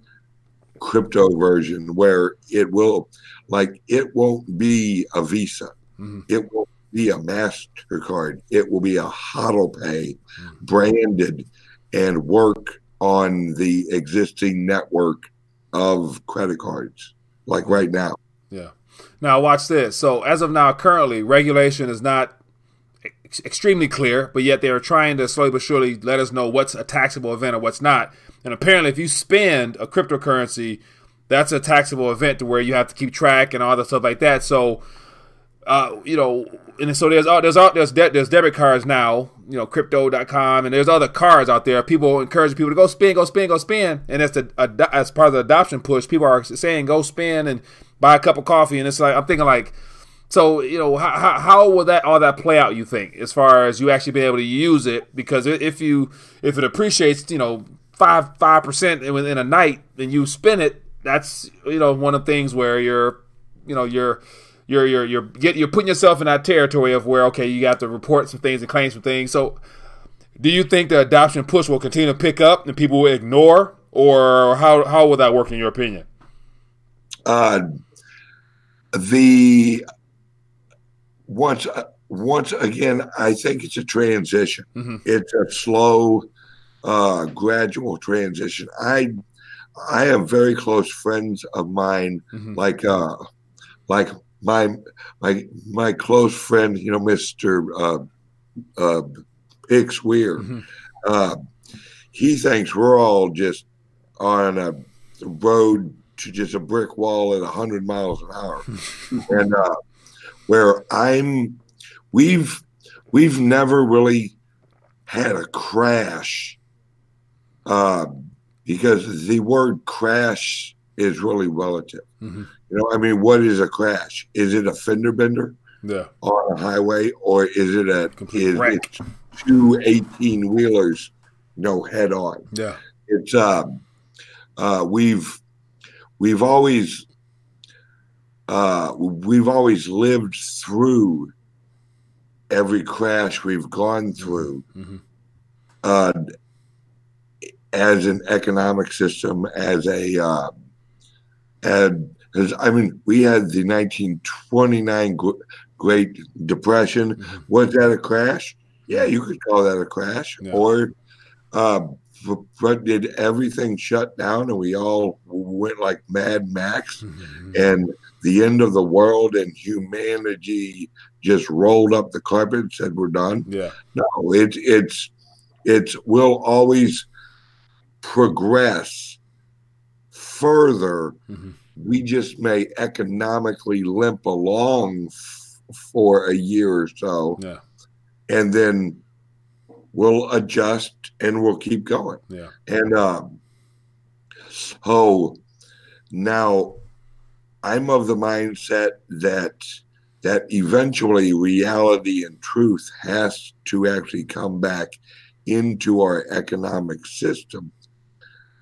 crypto version, where it will like it won't be a Visa, Mhm. it will be a Mastercard, it will be a HODL Pay Mhm. branded and work on the existing network of credit cards, like right now. Yeah. Now watch this. So as of now, currently regulation is not ex- extremely clear, but yet they are trying to slowly but surely let us know what's a taxable event and what's not. And apparently, if you spend a cryptocurrency, that's a taxable event to where you have to keep track and all that stuff like that. So, uh, you know, and so there's all there's all there's de- there's debit cards now, you know, crypto.com, and there's other cards out there. People encourage people to go spend, go spend, go spend, and as the as part of the adoption push, people are saying go spend and buy a cup of coffee, and it's like I'm thinking like. So you know how, how, will that all that play out? You think as far as you actually being able to use it because if you if it appreciates you know five five percent within a night and you spend it, that's you know one of the things where you're you know you're you're you're you're get you're putting yourself in that territory of where okay you got to report some things and claim some things. So do you think the adoption push will continue to pick up and people will ignore, or how how will that work in your opinion? Uh, the once once again, I think it's a transition. Mhm. It's a slow, uh, gradual transition. I I have very close friends of mine, Mhm. like uh, like my my my close friend, you know, Mister uh, uh, Hicks Weir. Mhm. Uh, he thinks we're all just on a road to just a brick wall at 100 miles an hour and uh, where i'm we've we've never really had a crash uh, because the word crash is really relative. Mhm. you know i mean what is a crash? Is it a fender bender Yeah, on a highway or is it a Complete is wreck. it two 18 wheelers you know head on? Yeah, it's um uh we've we've always uh we've always lived through every crash we've gone through. Hmm uh as an economic system as a uh and as i mean we had the 1929 gr- great depression. Mhm. was that a crash? Yeah you could call that a crash. Yeah. or uh, but did everything shut down and we all went like mad max. Mm-hmm. and the end of the world and humanity just rolled up the carpet and said we're done. Yeah, no it's it's it's we'll always progress further. Mhm. we just may economically limp along f- for a year or so. Yeah, and then we'll adjust and we'll keep going yeah. and um oh now i'm of the mindset that that eventually reality and truth has to actually come back into our economic system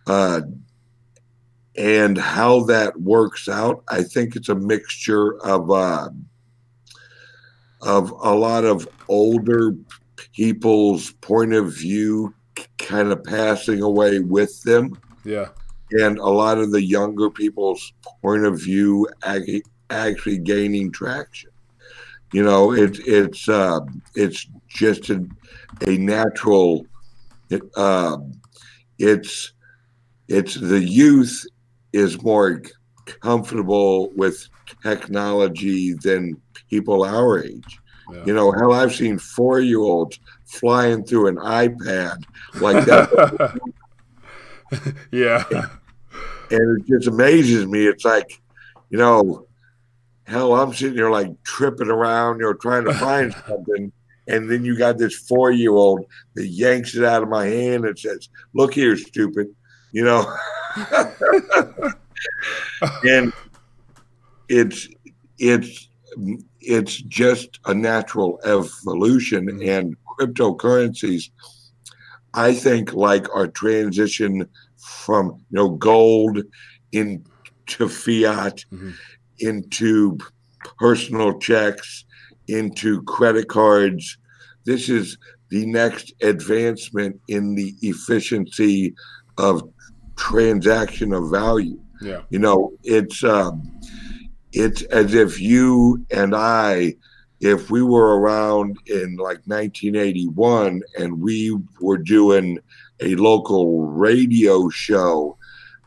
uh and how that works out i think it's a mixture of uh of a lot of older people's point of view kind of passing away with them. Yeah, and a lot of the younger people's point of view ac- actually gaining traction. You know it, it's uh, it's just a, a natural it, uh, it's it's the youth is more comfortable with technology than people our age yeah. you know, hell, I've seen four year olds flying through an iPad like that. yeah. And it just amazes me. It's like, you know, hell, I'm sitting there like tripping around, you know, trying to find something. And then you got this four year old that yanks it out of my hand and says, Look here, stupid. You know? and it's it's it's just a natural evolution Mm-hmm. and cryptocurrencies i think like our transition from you know gold into fiat Mhm. into personal checks into credit cards this is the next advancement in the efficiency of transaction of value Yeah. you know it's um it's as if you and i if we were around in like 1981 and we were doing a local radio show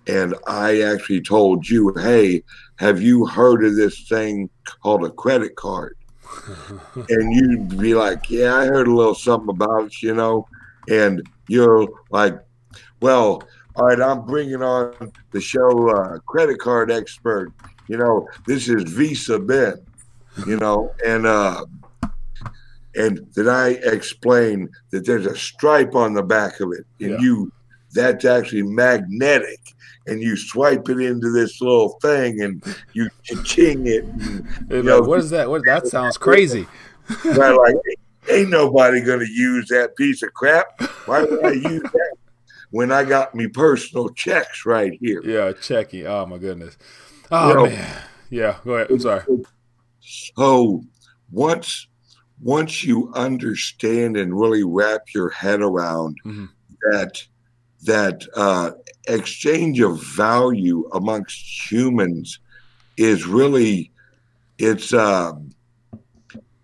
and i actually told you hey have you heard of this thing called a credit card? And you'd be like yeah i heard a little something about it you know? And you're like well all right i'm bringing on the show uh, credit card expert you know this is visa ben you know and uh and then i explain that there's a stripe on the back of it and Yeah. you that's actually magnetic and you swipe it into this little thing and you ching it and It's know, what is that? What that sounds crazy. they're like ain't nobody gonna use that piece of crap why would i use that when i got me personal checks right here Yeah, checking. Oh my goodness. Oh know, man. Yeah, go ahead. I'm sorry. So once once you understand and really wrap your head around Mhm. that that uh, exchange of value amongst humans is really it's uh,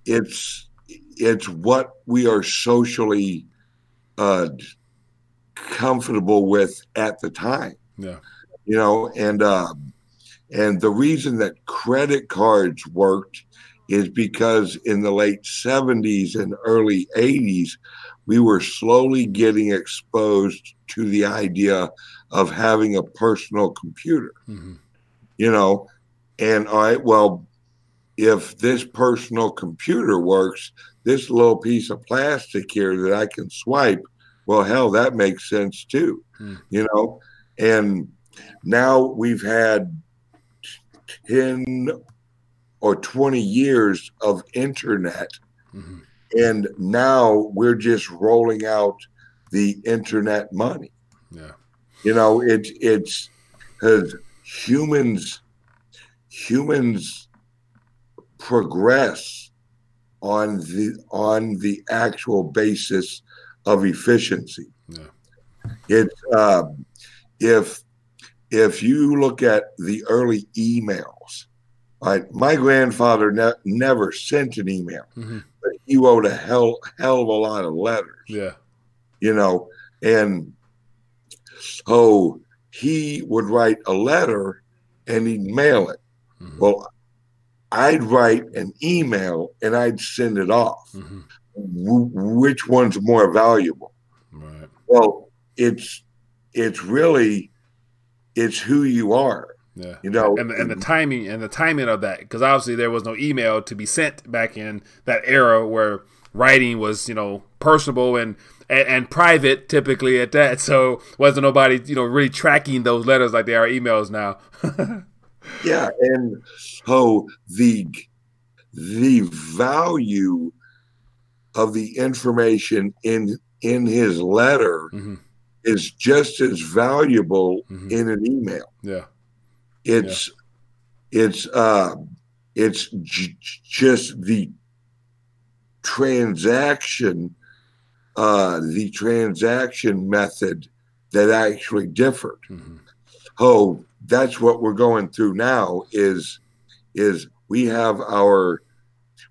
it's it's what we are socially uh, comfortable with at the time Yeah. you know and uh, and the reason that credit cards worked is because in the late 70s and early 80s we were slowly getting exposed to the idea of having a personal computer. Hmm you know and all right well if this personal computer works this little piece of plastic here that i can swipe well hell that makes sense too. Hmm. you know and now we've had 10 or 20 years of internet hmm and now we're just rolling out the internet money Yeah. you know it it's because humans humans progress on the on the actual basis of efficiency Yeah. it's uh, if if you look at the early emails right my grandfather ne- never sent an email hmm but he wrote a hell hell of a lot of letters Yeah. you know, and so he would write a letter and he'd mail it. hmm Well, I'd write an email and I'd send it off. hmm W- which one's more valuable? Right. Well, it's it's really it's who you are, Yeah. you know. and the, and the timing and the timing of that because obviously there was no email to be sent back in that era where writing was you know personable and and, and private typically at that so wasn't nobody you know really tracking those letters like they are emails now Yeah, and so the the value of the information in in his letter hmm is just as valuable Mhm. in an email. yeah It's it's uh it's j- just the transaction uh the transaction method that actually differed. hmm Oh, that's what we're going through now is is we have our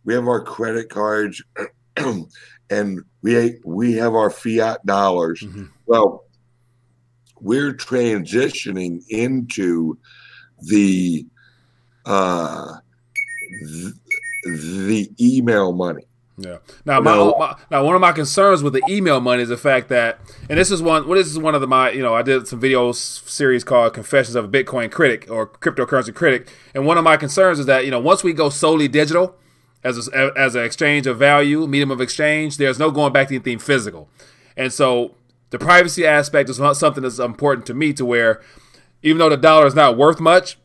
we have our credit cards and we we have our fiat dollars. hmm Well, we're transitioning into the uh th- the email money. Yeah. Now, my, my, now one of my concerns with the email money is the fact that, and this is one. Well, this is one of the my. You know, I did some video series called "Confessions of a Bitcoin Critic" or "Cryptocurrency Critic," and one of my concerns is that you know once we go solely digital as a, as an exchange of value, medium of exchange, there's no going back to anything physical, and so the privacy aspect is not something that's important to me. To where, even though the dollar is not worth much,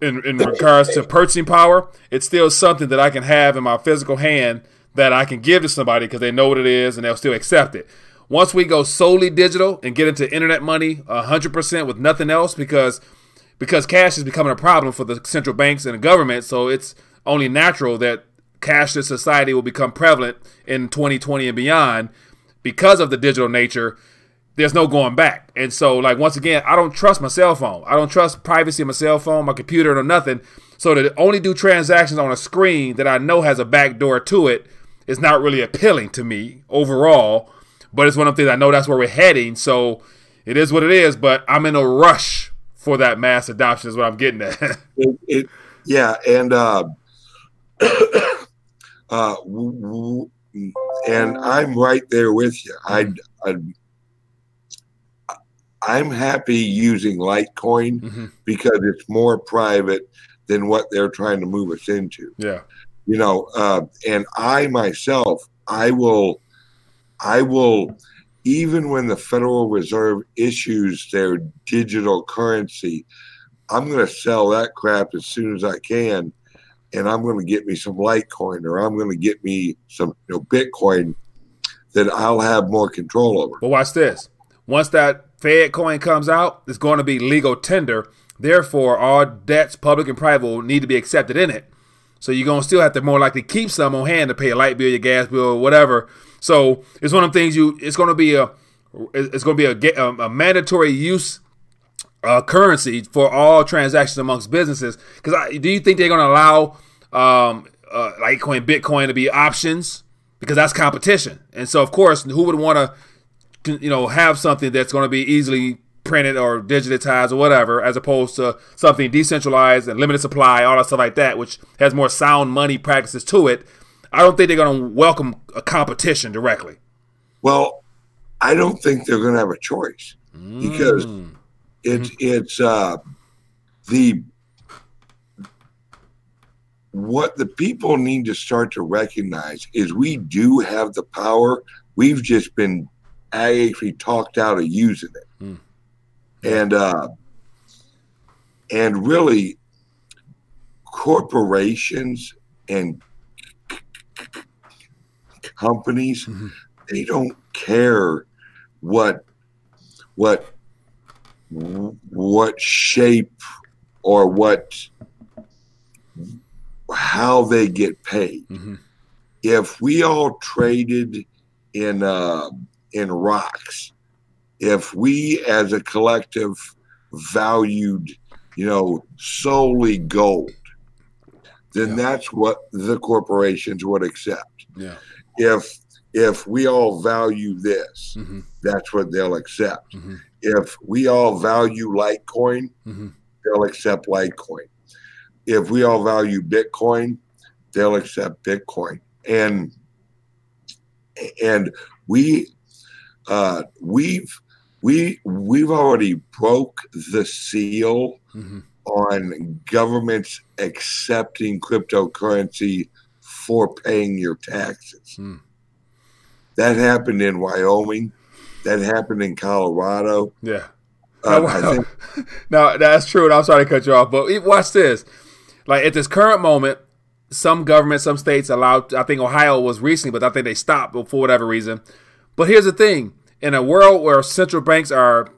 in, in regards to purchasing power, it's still something that I can have in my physical hand that I can give to somebody because they know what it is and they'll still accept it. Once we go solely digital and get into internet money 100% with nothing else because because cash is becoming a problem for the central banks and the government, so it's only natural that cashless society will become prevalent in 2020 and beyond because of the digital nature there's no going back. And so, like once again, I don't trust my cell phone. I don't trust privacy of my cell phone, my computer, or nothing. So to only do transactions on a screen that I know has a back door to it is not really appealing to me overall. But it's one of the things I know that's where we're heading. So it is what it is. But I'm in a rush for that mass adoption. Is what I'm getting at. it, it, yeah, and uh, uh, and I'm right there with you. I, I I'm happy using Litecoin mm-hmm. because it's more private than what they're trying to move us into. Yeah. You know, uh, and I myself, I will, I will, even when the Federal Reserve issues their digital currency, I'm going to sell that crap as soon as I can, and I'm going to get me some Litecoin or I'm going to get me some you know, Bitcoin that I'll have more control over. But watch this. Once that Fed coin comes out, it's going to be legal tender. Therefore, all debts, public and private, will need to be accepted in it. So you're going to still have to more likely keep some on hand to pay a light bill, your gas bill, or whatever. So it's one of the things you. It's going to be a. It's to be a, a, a mandatory use uh, currency for all transactions amongst businesses. Because do you think they're going to allow um, uh, Litecoin, Bitcoin to be options? Because that's competition, and so of course, who would want to you know have something that's going to be easily printed or digitized or whatever, as opposed to something decentralized and limited supply, all that stuff like that, which has more sound money practices to it. I don't think they're going to welcome a competition directly. Well, I don't think they're going to have a choice because mm. it's mm-hmm. it's uh, the what the people need to start to recognize is we do have the power. We've just been I actually talked out of using it. Mm. And uh, and really corporations and companies mm-hmm. they don't care what what what shape or what how they get paid. Mm-hmm. If we all traded in uh, in rocks. If we as a collective valued, you know, solely gold, then yeah. that's what the corporations would accept. Yeah. If if we all value this, mm-hmm. that's what they'll accept. Mm-hmm. If we all value Litecoin, mm-hmm. they'll accept Litecoin. If we all value Bitcoin, they'll accept Bitcoin. And and we uh, we've we we've already broke the seal mm-hmm. on governments accepting cryptocurrency for paying your taxes. Mm. That happened in Wyoming. That happened in Colorado. Yeah. Uh, no, think- no, that's true. And I'm sorry to cut you off, but watch this. Like at this current moment, some governments, some states allowed. I think Ohio was recently, but I think they stopped for whatever reason but here's the thing in a world where central banks are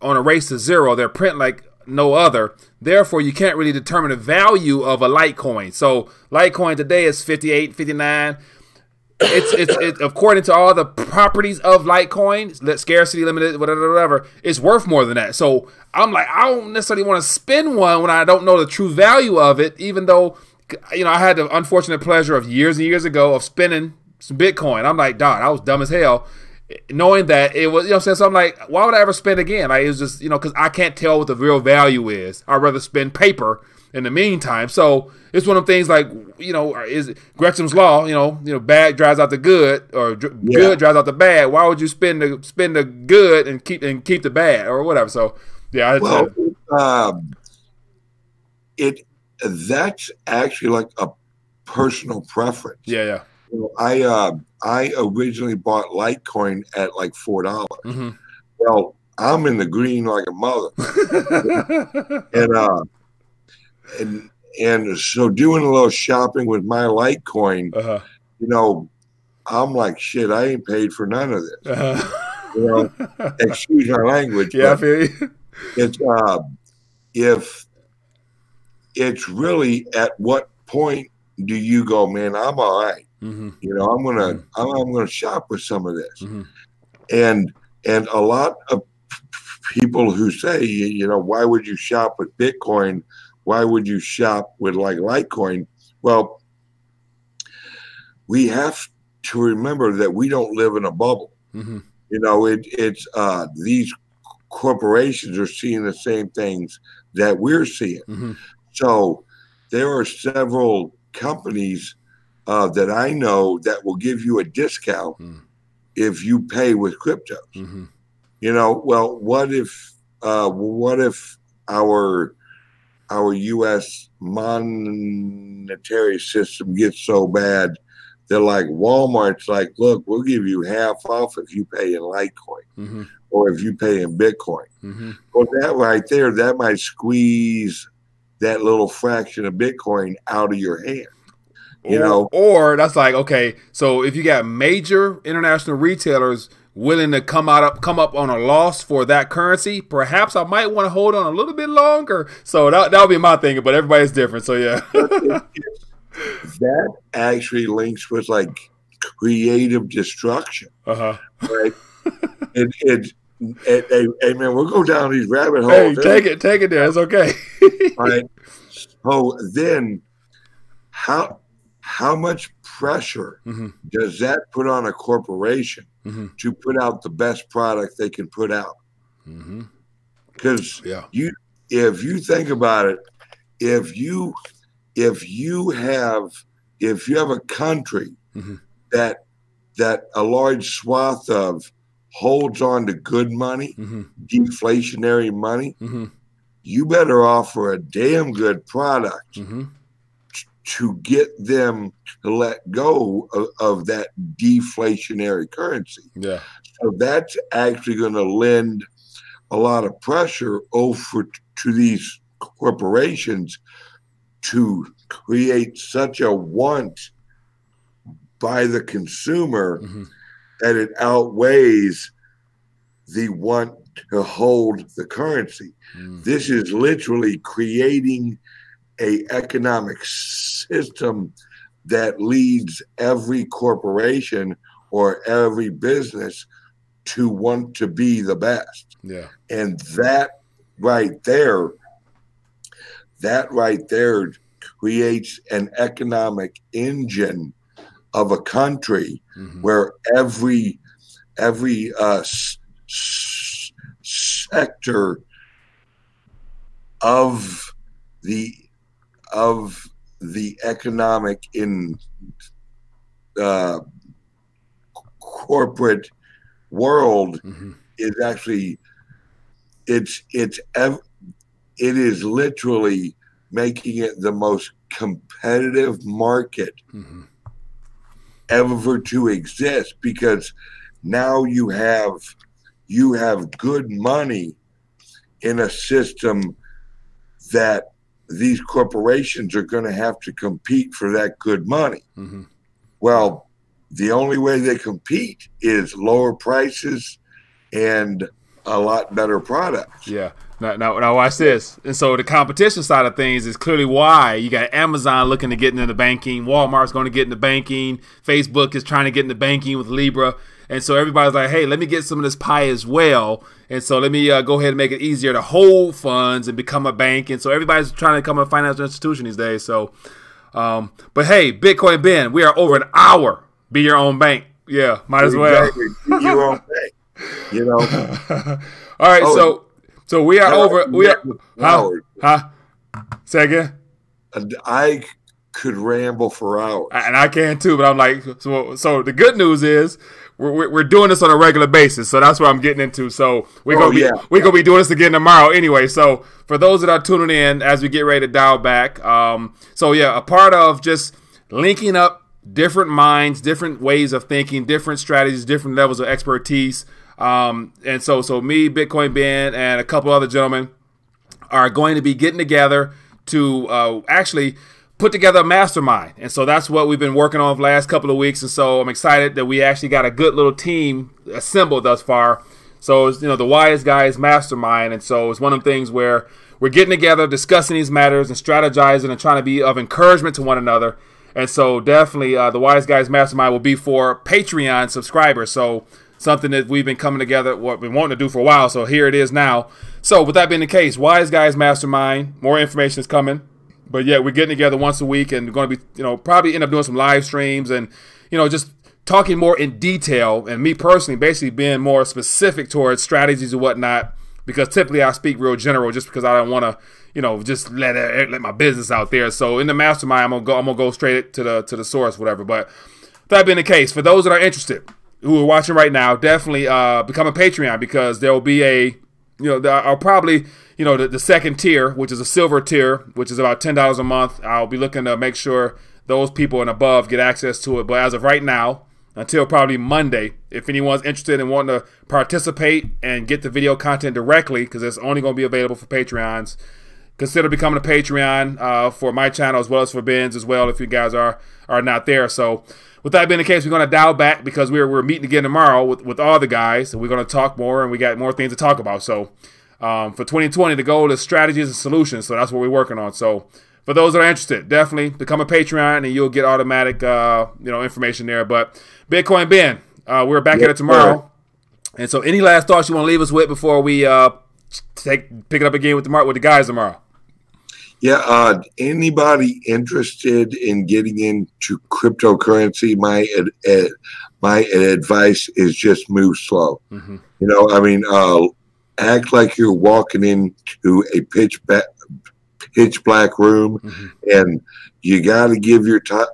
on a race to zero, they're print like no other. Therefore, you can't really determine the value of a Litecoin. So, Litecoin today is 58, 59. It's, it's, it's according to all the properties of Litecoin, scarcity limited, whatever, whatever, it's worth more than that. So I'm like, I don't necessarily want to spend one when I don't know the true value of it, even though, you know, I had the unfortunate pleasure of years and years ago of spending some Bitcoin. I'm like, dog, I was dumb as hell. knowing that it was, you know, I'm saying, so I'm like, why would I ever spend again? Like, it was just, you know, because I can't tell what the real value is. I'd rather spend paper in the meantime. So it's one of the things like, you know, is Gresham's law, you know, you know, bad drives out the good or dr- Yeah. good drives out the bad. Why would you spend the spend the good and keep and keep the bad or whatever? So yeah, I, Well, um, it that's actually like a personal preference. yeah, yeah. You know, I uh, I originally bought Litecoin at like four dollars. hmm Well, I'm in the green like a mother, and uh, and and so doing a little shopping with my Litecoin, uh-huh. you know, I'm like shit. I ain't paid for none of this. Uh-huh. You know, excuse my language. yeah, I feel you. it's uh, if it's really at what point do you go, man? I'm all right. Hmm You know, I'm gonna Mhm. I'm, I'm gonna shop with some of this, hmm and and a lot of people who say, you know, why would you shop with Bitcoin? Why would you shop with like Litecoin? Well, we have to remember that we don't live in a bubble. hmm You know, it, it's uh, these corporations are seeing the same things that we're seeing. hmm So there are several companies uh, that I know that will give you a discount Mm. if you pay with crypto. hmm You know, well, what if uh, what if our our U.S. monetary system gets so bad? They're like Walmart's like, look, we'll give you half off if you pay in Litecoin hmm or if you pay in Bitcoin. hmm Well, that right there, that might squeeze that little fraction of Bitcoin out of your hand. You or, know? or that's like okay. So if you got major international retailers willing to come out up, come up on a loss for that currency, perhaps I might want to hold on a little bit longer. So that that would be my thinking, but everybody's different. So yeah. That actually links with like creative destruction, uh huh. right? it, it, it, hey, hey, man, we'll go down these rabbit holes. Hey, take it, take it there. It's okay. right? So then, how how much pressure hmm does that put on a corporation hmm to put out the best product they can put out? Because Yeah. if you think about it, if you if you have if you have a country Mhm. that that a large swath of holds on to good money, hmm deflationary money, hmm you better offer a damn good product to get them to let go of, of that deflationary currency. Yeah. So that's actually going to lend a lot of pressure over to these corporations to create such a want by the consumer hmm that it outweighs the want to hold the currency. mm This is literally creating a economic system that leads every corporation or every business to want to be the best. Yeah. And that right there, that right there creates an economic engine of a country hmm where every every uh, s- s- sector of the of the economic in uh, corporate world hmm is actually it's it's ev- it is literally making it the most competitive market hmm ever to exist because now you have you have good money in a system that these corporations are going to have to compete for that good money hmm well the only way they compete is lower prices and a lot better products Yeah. Now, now, now, watch this. And so the competition side of things is clearly why you got Amazon looking to get into the banking, Walmart's going to get into banking, Facebook is trying to get into banking with Libra, and so everybody's like, "Hey, let me get some of this pie as well." And so let me uh, go ahead and make it easier to hold funds and become a bank. And so everybody's trying to become a financial institution these days. So, um, but hey, Bitcoin Ben, we are over an hour. Be your own bank. Yeah, might as well. Exactly. you won't pay. You know. All right, Oh, so so we are over. We are. Huh? Huh? Say again. I could ramble for hours. and I can too. But I'm like, so so the good news is we're, we're, doing this on a regular basis. So that's what I'm getting into. So we're Oh, gonna be yeah. we're gonna be doing this again tomorrow anyway. So for those that are tuning in as we get ready to dial back, um, so yeah, a part of just linking up different minds, different ways of thinking, different strategies, different levels of expertise. Um, and so so me, Bitcoin Ben, and a couple other gentlemen are going to be getting together to uh, actually put together a mastermind. And so that's what we've been working on the last couple of weeks. And so I'm excited that we actually got a good little team assembled thus far. So you know, the Wise Guys Mastermind. And so it's one of the things where we're getting together, discussing these matters and strategizing and trying to be of encouragement to one another. And so definitely uh, the Wise Guys Mastermind will be for Patreon subscribers. So something that we've been coming together, what been wanting to do for a while. So here it is now. So with that being the case, Wise Guys Mastermind, more information is coming. But yeah, we're getting together once a week and going to be, you know, probably end up doing some live streams and, you know, just talking more in detail. And me personally, basically being more specific towards strategies and whatnot. Because typically I speak real general, just because I don't want to, you know, just let it, let my business out there. So in the mastermind, I'm gonna go, I'm gonna go straight to the to the source, whatever. But that being the case, for those that are interested, who are watching right now, definitely uh, become a Patreon because there will be a, you know, I'll probably, you know, the, the second tier, which is a silver tier, which is about ten dollars a month. I'll be looking to make sure those people and above get access to it. But as of right now, until probably Monday, if anyone's interested in wanting to participate and get the video content directly, because it's only going to be available for Patreons, consider becoming a Patreon uh, for my channel as well as for Ben's as well if you guys are are not there. So with that being the case, we're going to dial back because we're, we're meeting again tomorrow with, with all the guys and we're going to talk more and we got more things to talk about. So um, for 2020, the goal is strategies and solutions. So that's what we're working on. So for those that are interested, definitely become a Patreon and you'll get automatic uh, you know information there. But Bitcoin Ben, uh, we're back at it tomorrow. And so any last thoughts you want to leave us with before we uh, take pick it up again with the with the guys tomorrow? Yeah, uh, anybody interested in getting into cryptocurrency, my ad, ad, my advice is just move slow. Mm-hmm. You know, I mean, uh, act like you're walking into a pitch black, pitch black room, Mm-hmm. and you got to give your time,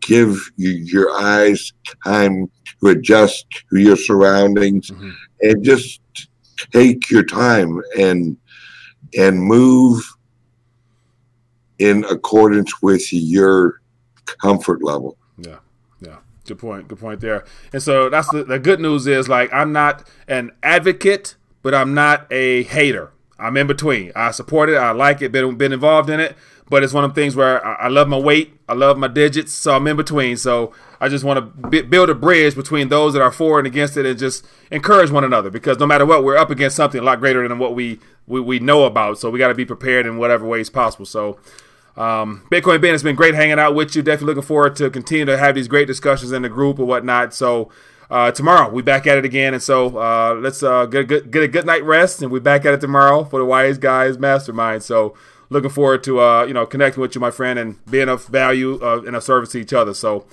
give your, eyes time to adjust to your surroundings, Mhm. and just take your time and and move in accordance with your comfort level. Yeah, yeah. Good point. Good point there. And so that's the, the good news is like I'm not an advocate, but I'm not a hater. I'm in between. I support it. I like it. Been been involved in it. But it's one of the things where I, I love my weight. I love my digits. So I'm in between. So I just want to b- build a bridge between those that are for and against it, and just encourage one another. Because no matter what, we're up against something a lot greater than what we we, we know about. So we got to be prepared in whatever ways possible. So. Um, Bitcoin Ben, it's been great hanging out with you. Definitely looking forward to continue to have these great discussions in the group or whatnot. So uh, tomorrow we back at it again, and so uh, let's uh, get, a good, get a good night rest, and we back at it tomorrow for the Wise Guys Mastermind. So looking forward to uh, you know connecting with you, my friend, and being of value uh, and of service to each other. So.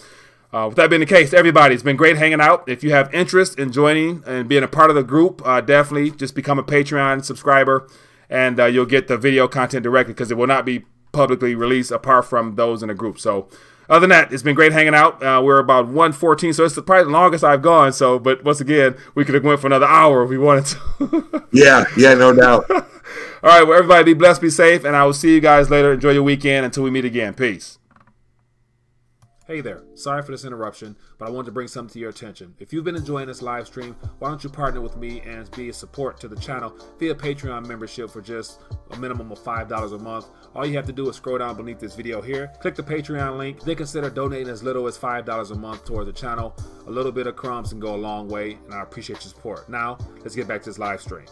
Uh, with that being the case, everybody, it's been great hanging out. If you have interest in joining and being a part of the group, uh, definitely just become a Patreon subscriber, and uh, you'll get the video content directly because it will not be publicly released apart from those in the group. So, other than that, it's been great hanging out. Uh, we're about 114, so it's probably the longest I've gone. So, but once again, we could have went for another hour if we wanted to. Yeah, yeah, no doubt. All right, well, everybody be blessed, be safe, and I will see you guys later. Enjoy your weekend until we meet again. Peace. Hey there, sorry for this interruption, but I wanted to bring something to your attention. If you've been enjoying this live stream, why don't you partner with me and be a support to the channel via Patreon membership for just a minimum of $5 a month? All you have to do is scroll down beneath this video here, click the Patreon link, then consider donating as little as $5 a month toward the channel. A little bit of crumbs can go a long way, and I appreciate your support. Now, let's get back to this live stream.